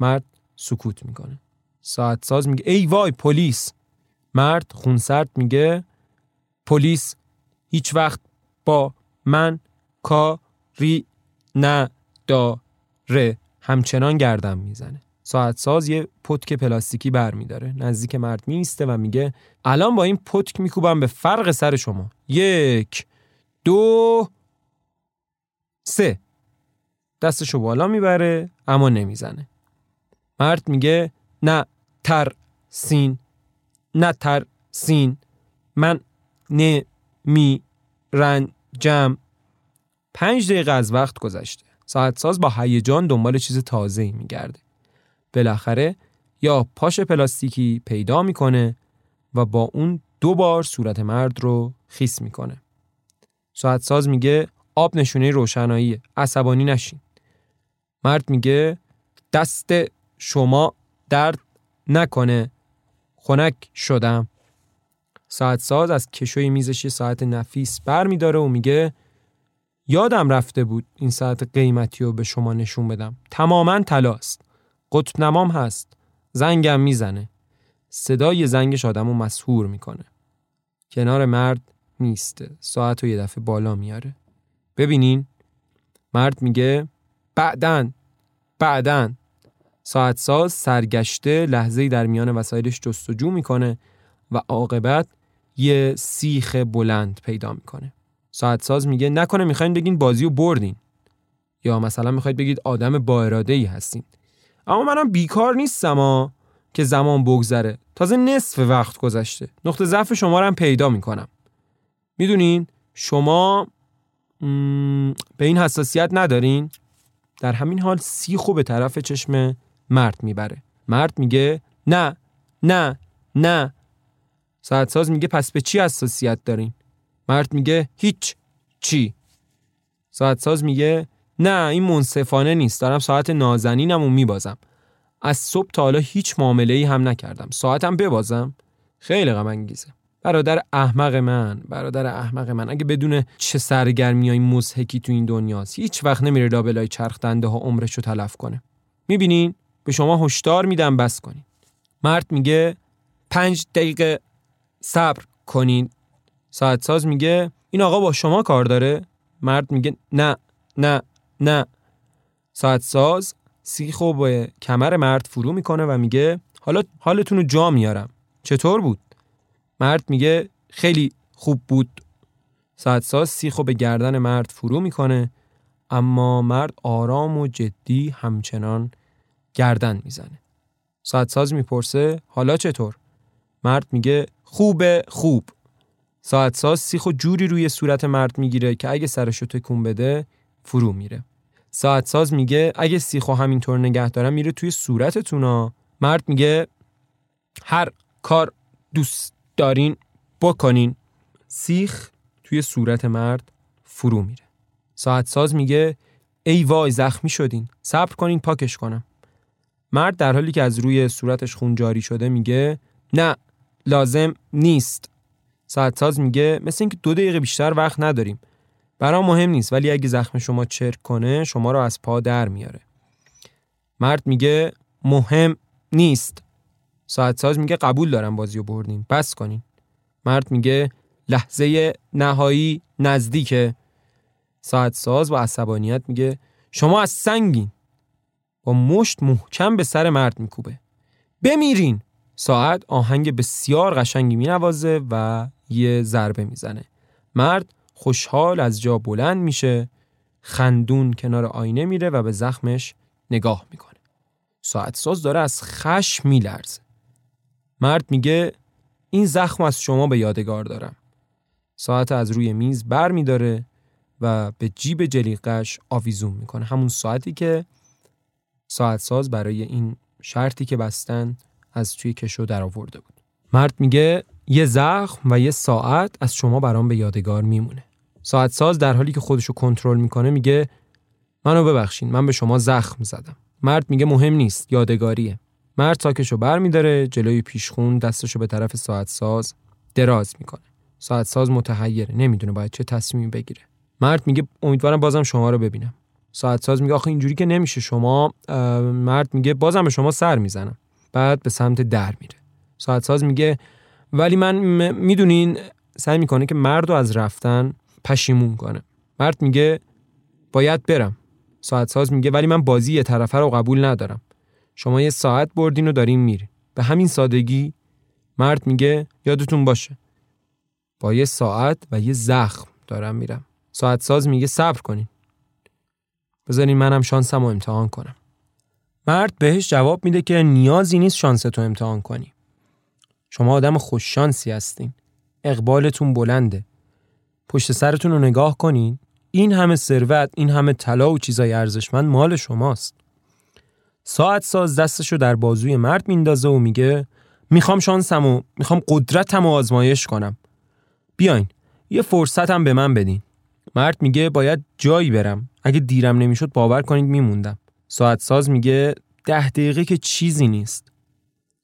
مرد سکوت می‌کنه. ساعت ساز میگه ای وای پلیس. مرد خونسرد میگه پلیس هیچ وقت با من کاری نداره. همچنان گردم می‌زنه. ساعت ساز یه پتک پلاستیکی برمیداره نزدیک مرد میسته و میگه الان با این پتک میکوبم به فرق سر شما. یک دو سه. دستشو بالا می‌بره اما نمی‌زنه. مرد میگه نه تر سین نه تر سین. من نمی رنجم پنج دقیقه از وقت گذشته. ساعت ساز با هیجان دنبال چیز تازه ای میگرده. بالاخره یا پاش پلاستیکی پیدا می‌کنه و با اون دو بار صورت مرد رو خیس می‌کنه. ساعت ساز میگه آب نشونه روشنایی عصبانی نشین. مرد میگه دست شما درد نکنه خنک شدم. ساعت ساز از کشوی میزش ساعت نفیس بر میداره و میگه یادم رفته بود این ساعت قیمتی رو به شما نشون بدم. تماما تلاست. قطب نمام هست. زنگم می‌زنه. صدای زنگش آدم رو مسهور می‌کنه. کنار مرد میسته ساعت رو یه دفعه بالا میاره. ببینین. مرد میگه بعدن بعدن ساعت ساز سرگشته لحظه در میان وسایلش جستجو می‌کنه و عاقبت یه سیخ بلند پیدا می‌کنه. ساعت ساز میگه نکنه می‌خواین بگین بازی رو بردین. یا مثلا می‌خواید بگید آدم با اراده ای هستین. اما منم بیکار نیستم ها که زمان بگذره. تازه نصف وقت گذشته. نقطه ضعف شما رو هم پیدا می‌کنم. می‌دونین؟ شما به این حساسیت ندارین. در همین حال سیخو به طرف چشم مرد می‌بره. مرد میگه نه نه نه. ساعت ساز میگه پس به چی حساسیت دارین؟ مرد میگه هیچ چی؟ ساعت ساز میگه نه این منصفانه نیست. دارم ساعت نازنینم و میبازم. از صبح تا حالا هیچ معامله ای هم نکردم. ساعتم ببازم؟ خیلی غم انگیزه. برادر احمق من برادر احمق من. اگه بدون چه سرگرمی های مزهکی تو این دنیاست هیچ وقت نمیره لابلای چرخ دنده ها عمرشو تلف کنه. می‌بینین؟ به شما هشدار میدم بس کنین. مرد میگه پنج دقیقه صبر کنین. ساعت ساز میگه این آقا با شما کار داره؟ مرد میگه نه نه. نه. ساعت ساز سیخو به کمر مرد فرو می‌کنه و میگه حالا حالتون رو جا میارم. چطور بود؟ مرد میگه خیلی خوب بود. ساعت ساز سیخو به گردن مرد فرو می‌کنه اما مرد آرام و جدی همچنان گردن می‌زنه. ساعت ساز می‌پرسه حالا چطور؟ مرد میگه خوبه خوب. ساعت ساز سیخ و جوری روی صورت مرد می‌گیره که اگه سرشو تکون بده فرو میره. ساعت ساز میگه اگه سیخو همینطور نگه دارم میره توی صورتتونا. مرد میگه هر کار دوست دارین بکنین. سیخ توی صورت مرد فرو میره. ساعت ساز میگه ای وای زخمی شدین. صبر کنین پاکش کنم. مرد در حالی که از روی صورتش خون جاری شده میگه نه لازم نیست. ساعت ساز میگه مثل اینکه دو دقیقه بیشتر وقت نداریم. برام مهم نیست ولی اگه زخم شما چرک کنه شما رو از پا در میاره. مرد میگه مهم نیست. ساعت ساز میگه قبول دارم بازی رو بردیم. بس کنین. مرد میگه لحظه نهایی نزدیکه. ساعت ساز با عصبانیت میگه شما از سنگین. با مشت محکم به سر مرد میکوبه. بمیرین. ساعت آهنگ بسیار قشنگی مینوازه و یه ضربه می‌زنه. مرد خوشحال از جا بلند میشه خندون کنار آینه میره و به زخمش نگاه می‌کنه. ساعت ساز داره از خشم میلرزه. مرد میگه این زخم از شما به یادگار دارم. ساعت از روی میز بر میداره و به جیب جلیقش آویزون می‌کنه. همون ساعتی که ساعت ساز برای این شرطی که بستن از توی کشو در آورده بود. مرد میگه یه زخم و یه ساعت از شما برام به یادگار میمونه. ساعت ساز در حالی که خودشو کنترل می‌کنه میگه منو ببخشین من به شما زخم زدم. مرد میگه مهم نیست یادگاریه. مرد ساکشو بر میداره جلوی پیشخون دستشو به طرف ساعت ساز دراز می‌کنه. ساعت ساز متحیره نمی‌دونه باید چه تصمیمی بگیره. مرد میگه امیدوارم بازم شما رو ببینم. ساعت ساز میگه آخه اینجوری که نمیشه شما. مرد میگه بازم به شما سر می‌زنم. بعد به سمت در میره. ساعت ساز میگه ولی من می‌دونین سعی می‌کنه که مرد رو از رفتن پشیمون کنه. مرد میگه باید برم. ساعت ساز میگه ولی من بازی یه طرفه رو قبول ندارم. شما یه ساعت بردین و دارین میری به همین سادگی مرد میگه یادتون باشه. با یه ساعت و یه زخم دارم میرم. ساعت ساز میگه صبر کنین. بذارین منم شانسم رو امتحان کنم. مرد بهش جواب میده که نیازی نیست شانس تو امتحان کنی. شما آدم خوششانسی هستین. اقبالتون بلنده. پشت سرتون رو نگاه کنین. این همه ثروت این همه طلا و چیزای ارزشمند مال شماست. ساعت ساز دستش رو در بازوی مرد میندازه و میگه می‌خوام شانسم و می‌خوام قدرتم رو آزمایش کنم. بیاین یه فرصتم به من بدین. مرد میگه باید جایی برم. اگه دیرم نمی‌شد باور کنید میموندم. ساعت ساز میگه ده دقیقه که چیزی نیست.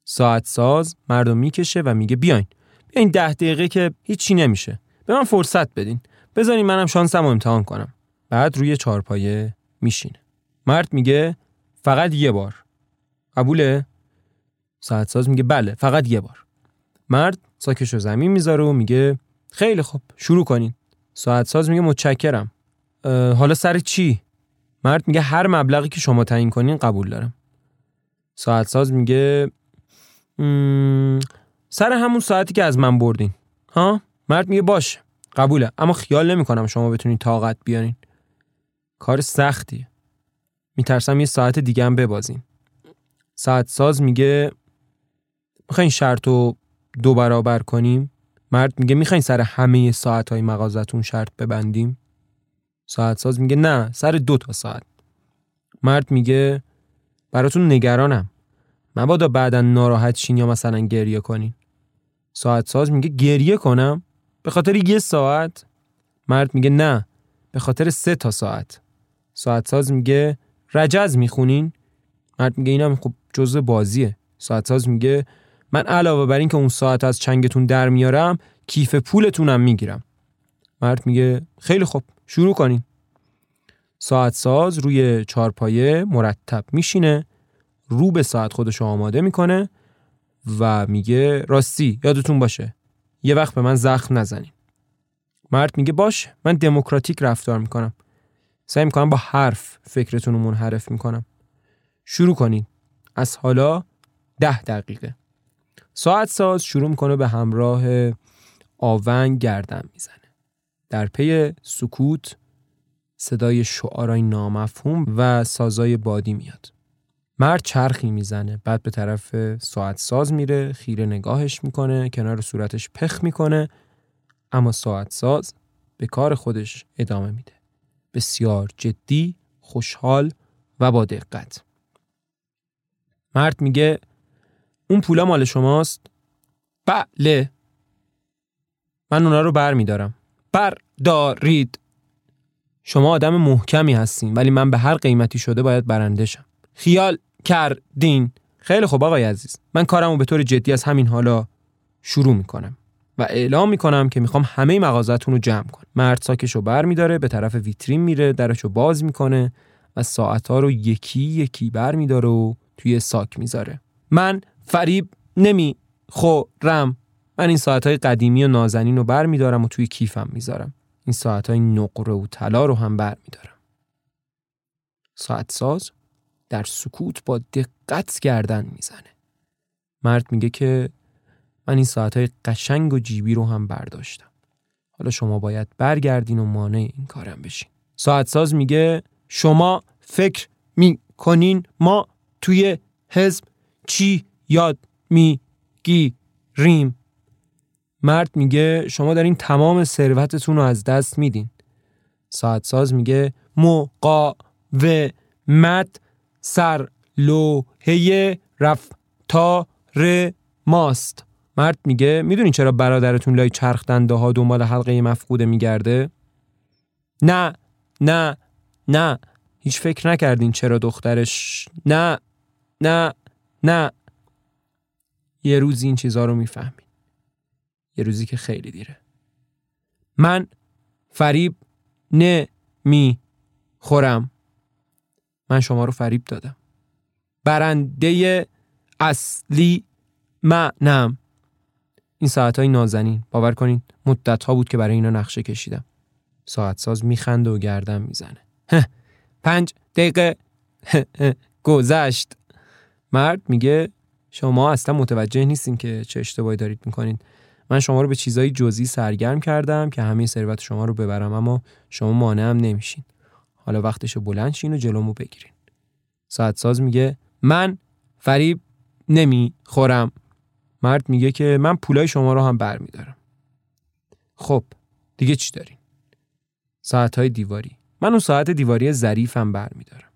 ساعت ساز مردم می‌کشه و میگه بیاین. بیاین ده دقیقه که هیچی نمیشه. به من فرصت بدین. بذارین منم شانسم امتحان کنم. بعد روی چارپایه میشینه. مرد میگه فقط یه بار. قبوله؟ ساعت ساز میگه بله فقط یه بار. مرد ساکش رو زمین می‌ذاره و میگه خیلی خوب شروع کنین. ساعت ساز میگه متشکرم. حالا سر چی؟ مرد میگه هر مبلغی که شما تعیین کنین قبول دارم. ساعت ساز میگه سر همون ساعتی که از من بردین. ها؟ مرد میگه باش قبوله. اما خیال نمی‌کنم شما بتونید طاقت بیارین. کار سختیه. میترسم یه ساعت دیگه هم ببازین. ساعت ساز میگه می‌خواین شرط رو دو برابر کنیم؟ مرد میگه می‌خواین سر همه ساعت های مغازتون شرط ببندیم؟ ساعت ساز میگه نه سر دو تا ساعت. مرد میگه براتون نگرانم. مبادا بعدا ناراحت شین یا مثلا گریه کنین ساعت ساز میگه گریه کنم؟ به خاطر یه ساعت؟ مرد میگه نه به خاطر سه تا ساعت. ساعت ساز میگه رجز می‌خونین؟ مرد میگه اینم خب جزء بازیه. ساعت ساز میگه من علاوه بر اینکه اون ساعت از چنگتون در میارم کیف پولتونم می‌گیرم. مرد میگه خیلی خوب شروع کنین. ساعت ساز روی چارپایه مرتب میشینه. رو به ساعت خودش آماده می‌کنه و میگه راستی یادتون باشه یه وقت به من زخم نزنین. مرد میگه باش من دموکراتیک رفتار می‌کنم. سعی می‌کنم با حرف فکرتون رو منحرف می‌کنم. شروع کنید از حالا ده دقیقه. ساعت ساز شروع می‌کنه به همراه آونگ گردن می‌زنه. در پی سکوت صدای شعارای نامفهوم و سازای بادی میاد. مرد چرخی می‌زنه. بعد به طرف ساعت ساز میره خیره نگاهش می‌کنه کنار صورتش پخ می‌کنه. اما ساعت ساز به کار خودش ادامه میده. بسیار جدی خوشحال و با دقت. مرد میگه اون پولا مال شماست؟ بله. من اونا رو بر میدارم. بردارید. شما آدم محکمی هستین ولی من به هر قیمتی شده باید برندشم خیال کردین. خیلی خوب آقای عزیز. من کارمو به طور جدی از همین حالا شروع می‌کنم و اعلام می‌کنم که می‌خوام همه مغازتون رو جمع کنم. مرد ساکشو بر میداره به طرف ویترین میره درشو باز می‌کنه و ساعتها رو یکی یکی بر میداره و توی ساک می‌ذاره. من فریب نمی خورم من این ساعتهای قدیمی و نازنین رو بر میدارم و توی کیفم می‌ذارم. این ساعتهای نقره و طلا رو هم بر میدارم. ساعت ساز؟ در سکوت با دقت گردن می‌زنه. مرد میگه که من این ساعتهای قشنگ و جیبی رو هم برداشتم. حالا شما باید برگردین و مانع این کارم بشین. ساعت ساز میگه شما فکر می کنین ما توی حزب چی یاد ریم مرد میگه شما دارین تمام ثروتتون رو از دست میدین. ساعت ساز میگه مقاومت سر لوحه رفتار ماست. مرد میگه می‌دونین چرا برادرتون لای چرخ دنده ها دنبال حلقه مفقوده میگرده؟ نه نه نه. هیچ فکر نکردین چرا دخترش؟ نه نه نه. یه روزی این چیزها رو می‌فهمین. یه روزی که خیلی دیره. من فریب نه می خورم من شما رو فریب دادم. برنده اصلی منم. این ساعت های نازنین. باور کنین مدت ها بود که برای اینا نقشه کشیدم. ساعت ساز میخنده و گردن می‌زنه. پنج دقیقه. گذشت. مرد میگه شما اصلا متوجه نیستین که چه اشتباهی دارید می‌کنین. من شما رو به چیزای جزئی سرگرم کردم که همه ثروت شما رو ببرم اما شما مانع هم نمیشین. حالا وقتشو بلند شین و جلومو بگیرین. ساعت ساز میگه من فریب نمی خورم. مرد میگه که من پولای شما رو هم برمیدارم. خب دیگه چی دارین؟ ساعت های دیواری. من اون ساعت دیواری ظریفم برمیدارم.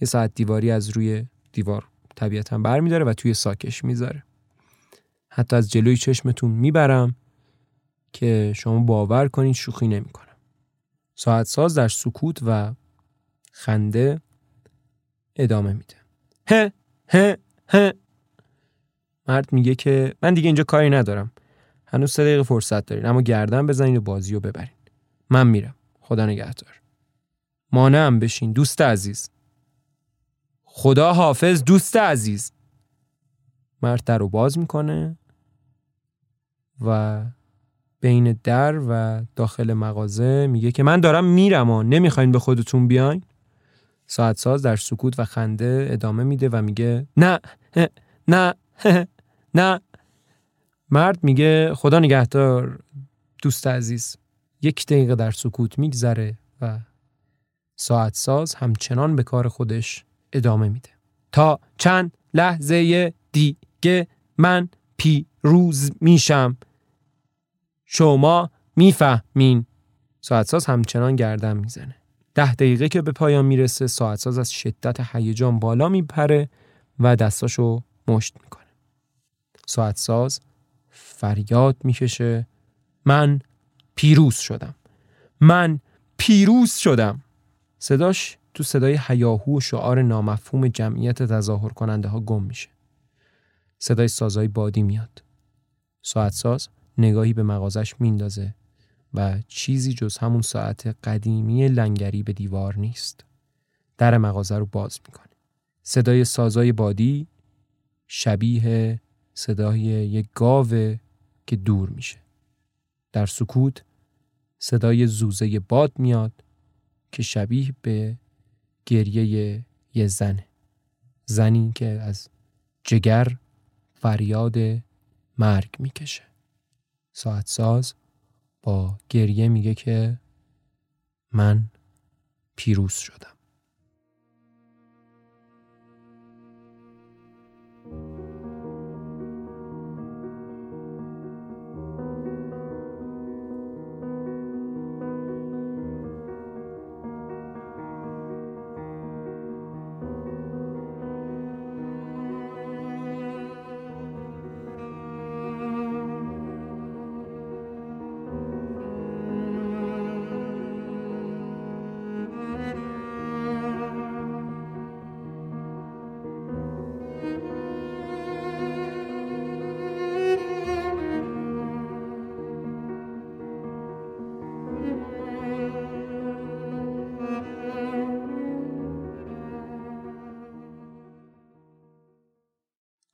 یه ساعت دیواری از روی دیوار طبیعتا برمیداره و توی ساکش می‌ذاره. حتی از جلوی چشمتون می‌برم که شما باور کنید شوخی نمی‌کنم. ساعت ساز در سکوت و خنده ادامه میده. هه هه هه. مرد میگه که من دیگه اینجا کاری ندارم. هنوز سه دقیقه فرصت دارین اما گردن بزنین و بازی رو ببرین. من میرم. خدا نگهدار. مانعم بشین دوست عزیز. خدا حافظ دوست عزیز. مرد در رو باز می‌کنه و بین در و داخل مغازه میگه که من دارم میرم و نمی‌خواین به خودتون بیاین. ساعت ساز در سکوت و خنده ادامه میده و میگه نه نه نه. مرد میگه خدا نگهدار دوست عزیز یک دقیقه در سکوت میگذره و ساعت ساز همچنان به کار خودش ادامه میده. تا چند لحظه دیگه من پیروز میشم. شما می‌فهمین. ساعتساز همچنان گردن می‌زنه. ده دقیقه که به پایان می‌رسه ساعتساز از شدت هیجان بالا میپره و دستاشو مشت می‌کنه. ساعتساز فریاد می‌کشه. من پیروز شدم. من پیروز شدم. صداش تو صدای هیاهو و شعار نامفهوم جمعیت تظاهر کننده ها گم میشه. صدای سازای بادی میاد. ساعتساز نگاهی به مغازش میندازه و چیزی جز همون ساعت قدیمی لنگری به دیوار نیست. در مغازه رو باز می‌کنه. صدای سازای بادی شبیه صدای یک گاوه که دور میشه. در سکوت صدای زوزه باد میاد که شبیه به گریه یه زنه زنی که از جگر فریاد مرگ می‌کشه ساعت ساز با گریه میگه که من پیروز شدم.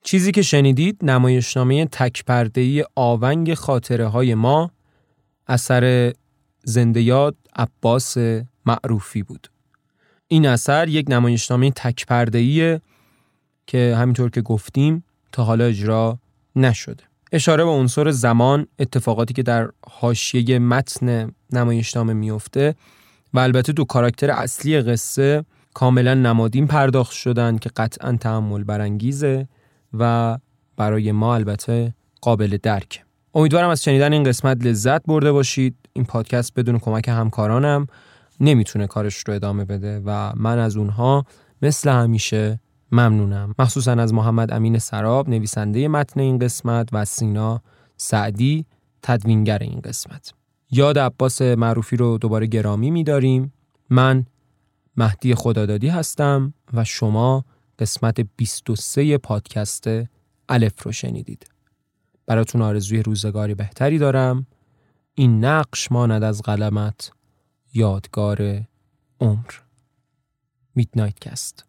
چیزی که شنیدید نمایشنامه تکپردهی آونگ خاطره های ما اثر زنده یاد عباس معروفی بود. این اثر یک نمایشنامه تکپردهیه که همینطور که گفتیم تا حالا اجرا نشده. اشاره به عنصر زمان اتفاقاتی که در حاشیه متن نمایشنامه میفته و البته دو کاراکتر اصلی قصه کاملا نمادین پرداخت شدن که قطعا تحمل برانگیزه و برای ما البته قابل درک. امیدوارم از شنیدن این قسمت لذت برده باشید. این پادکست بدون کمک همکارانم نمی‌تونه کارش رو ادامه بده و من از اونها مثل همیشه ممنونم. مخصوصا از محمد امین سراب نویسنده متن این قسمت و سینا سعدی تدوینگر این قسمت. یاد عباس معروفی رو دوباره گرامی میداریم. من مهدی خدادادی هستم و شما قسمت 23 پادکست الف رو شنیدید. براتون آرزوی روزگاری بهتری دارم. این نقش ماند از قلمت یادگار عمر. میدنایت کست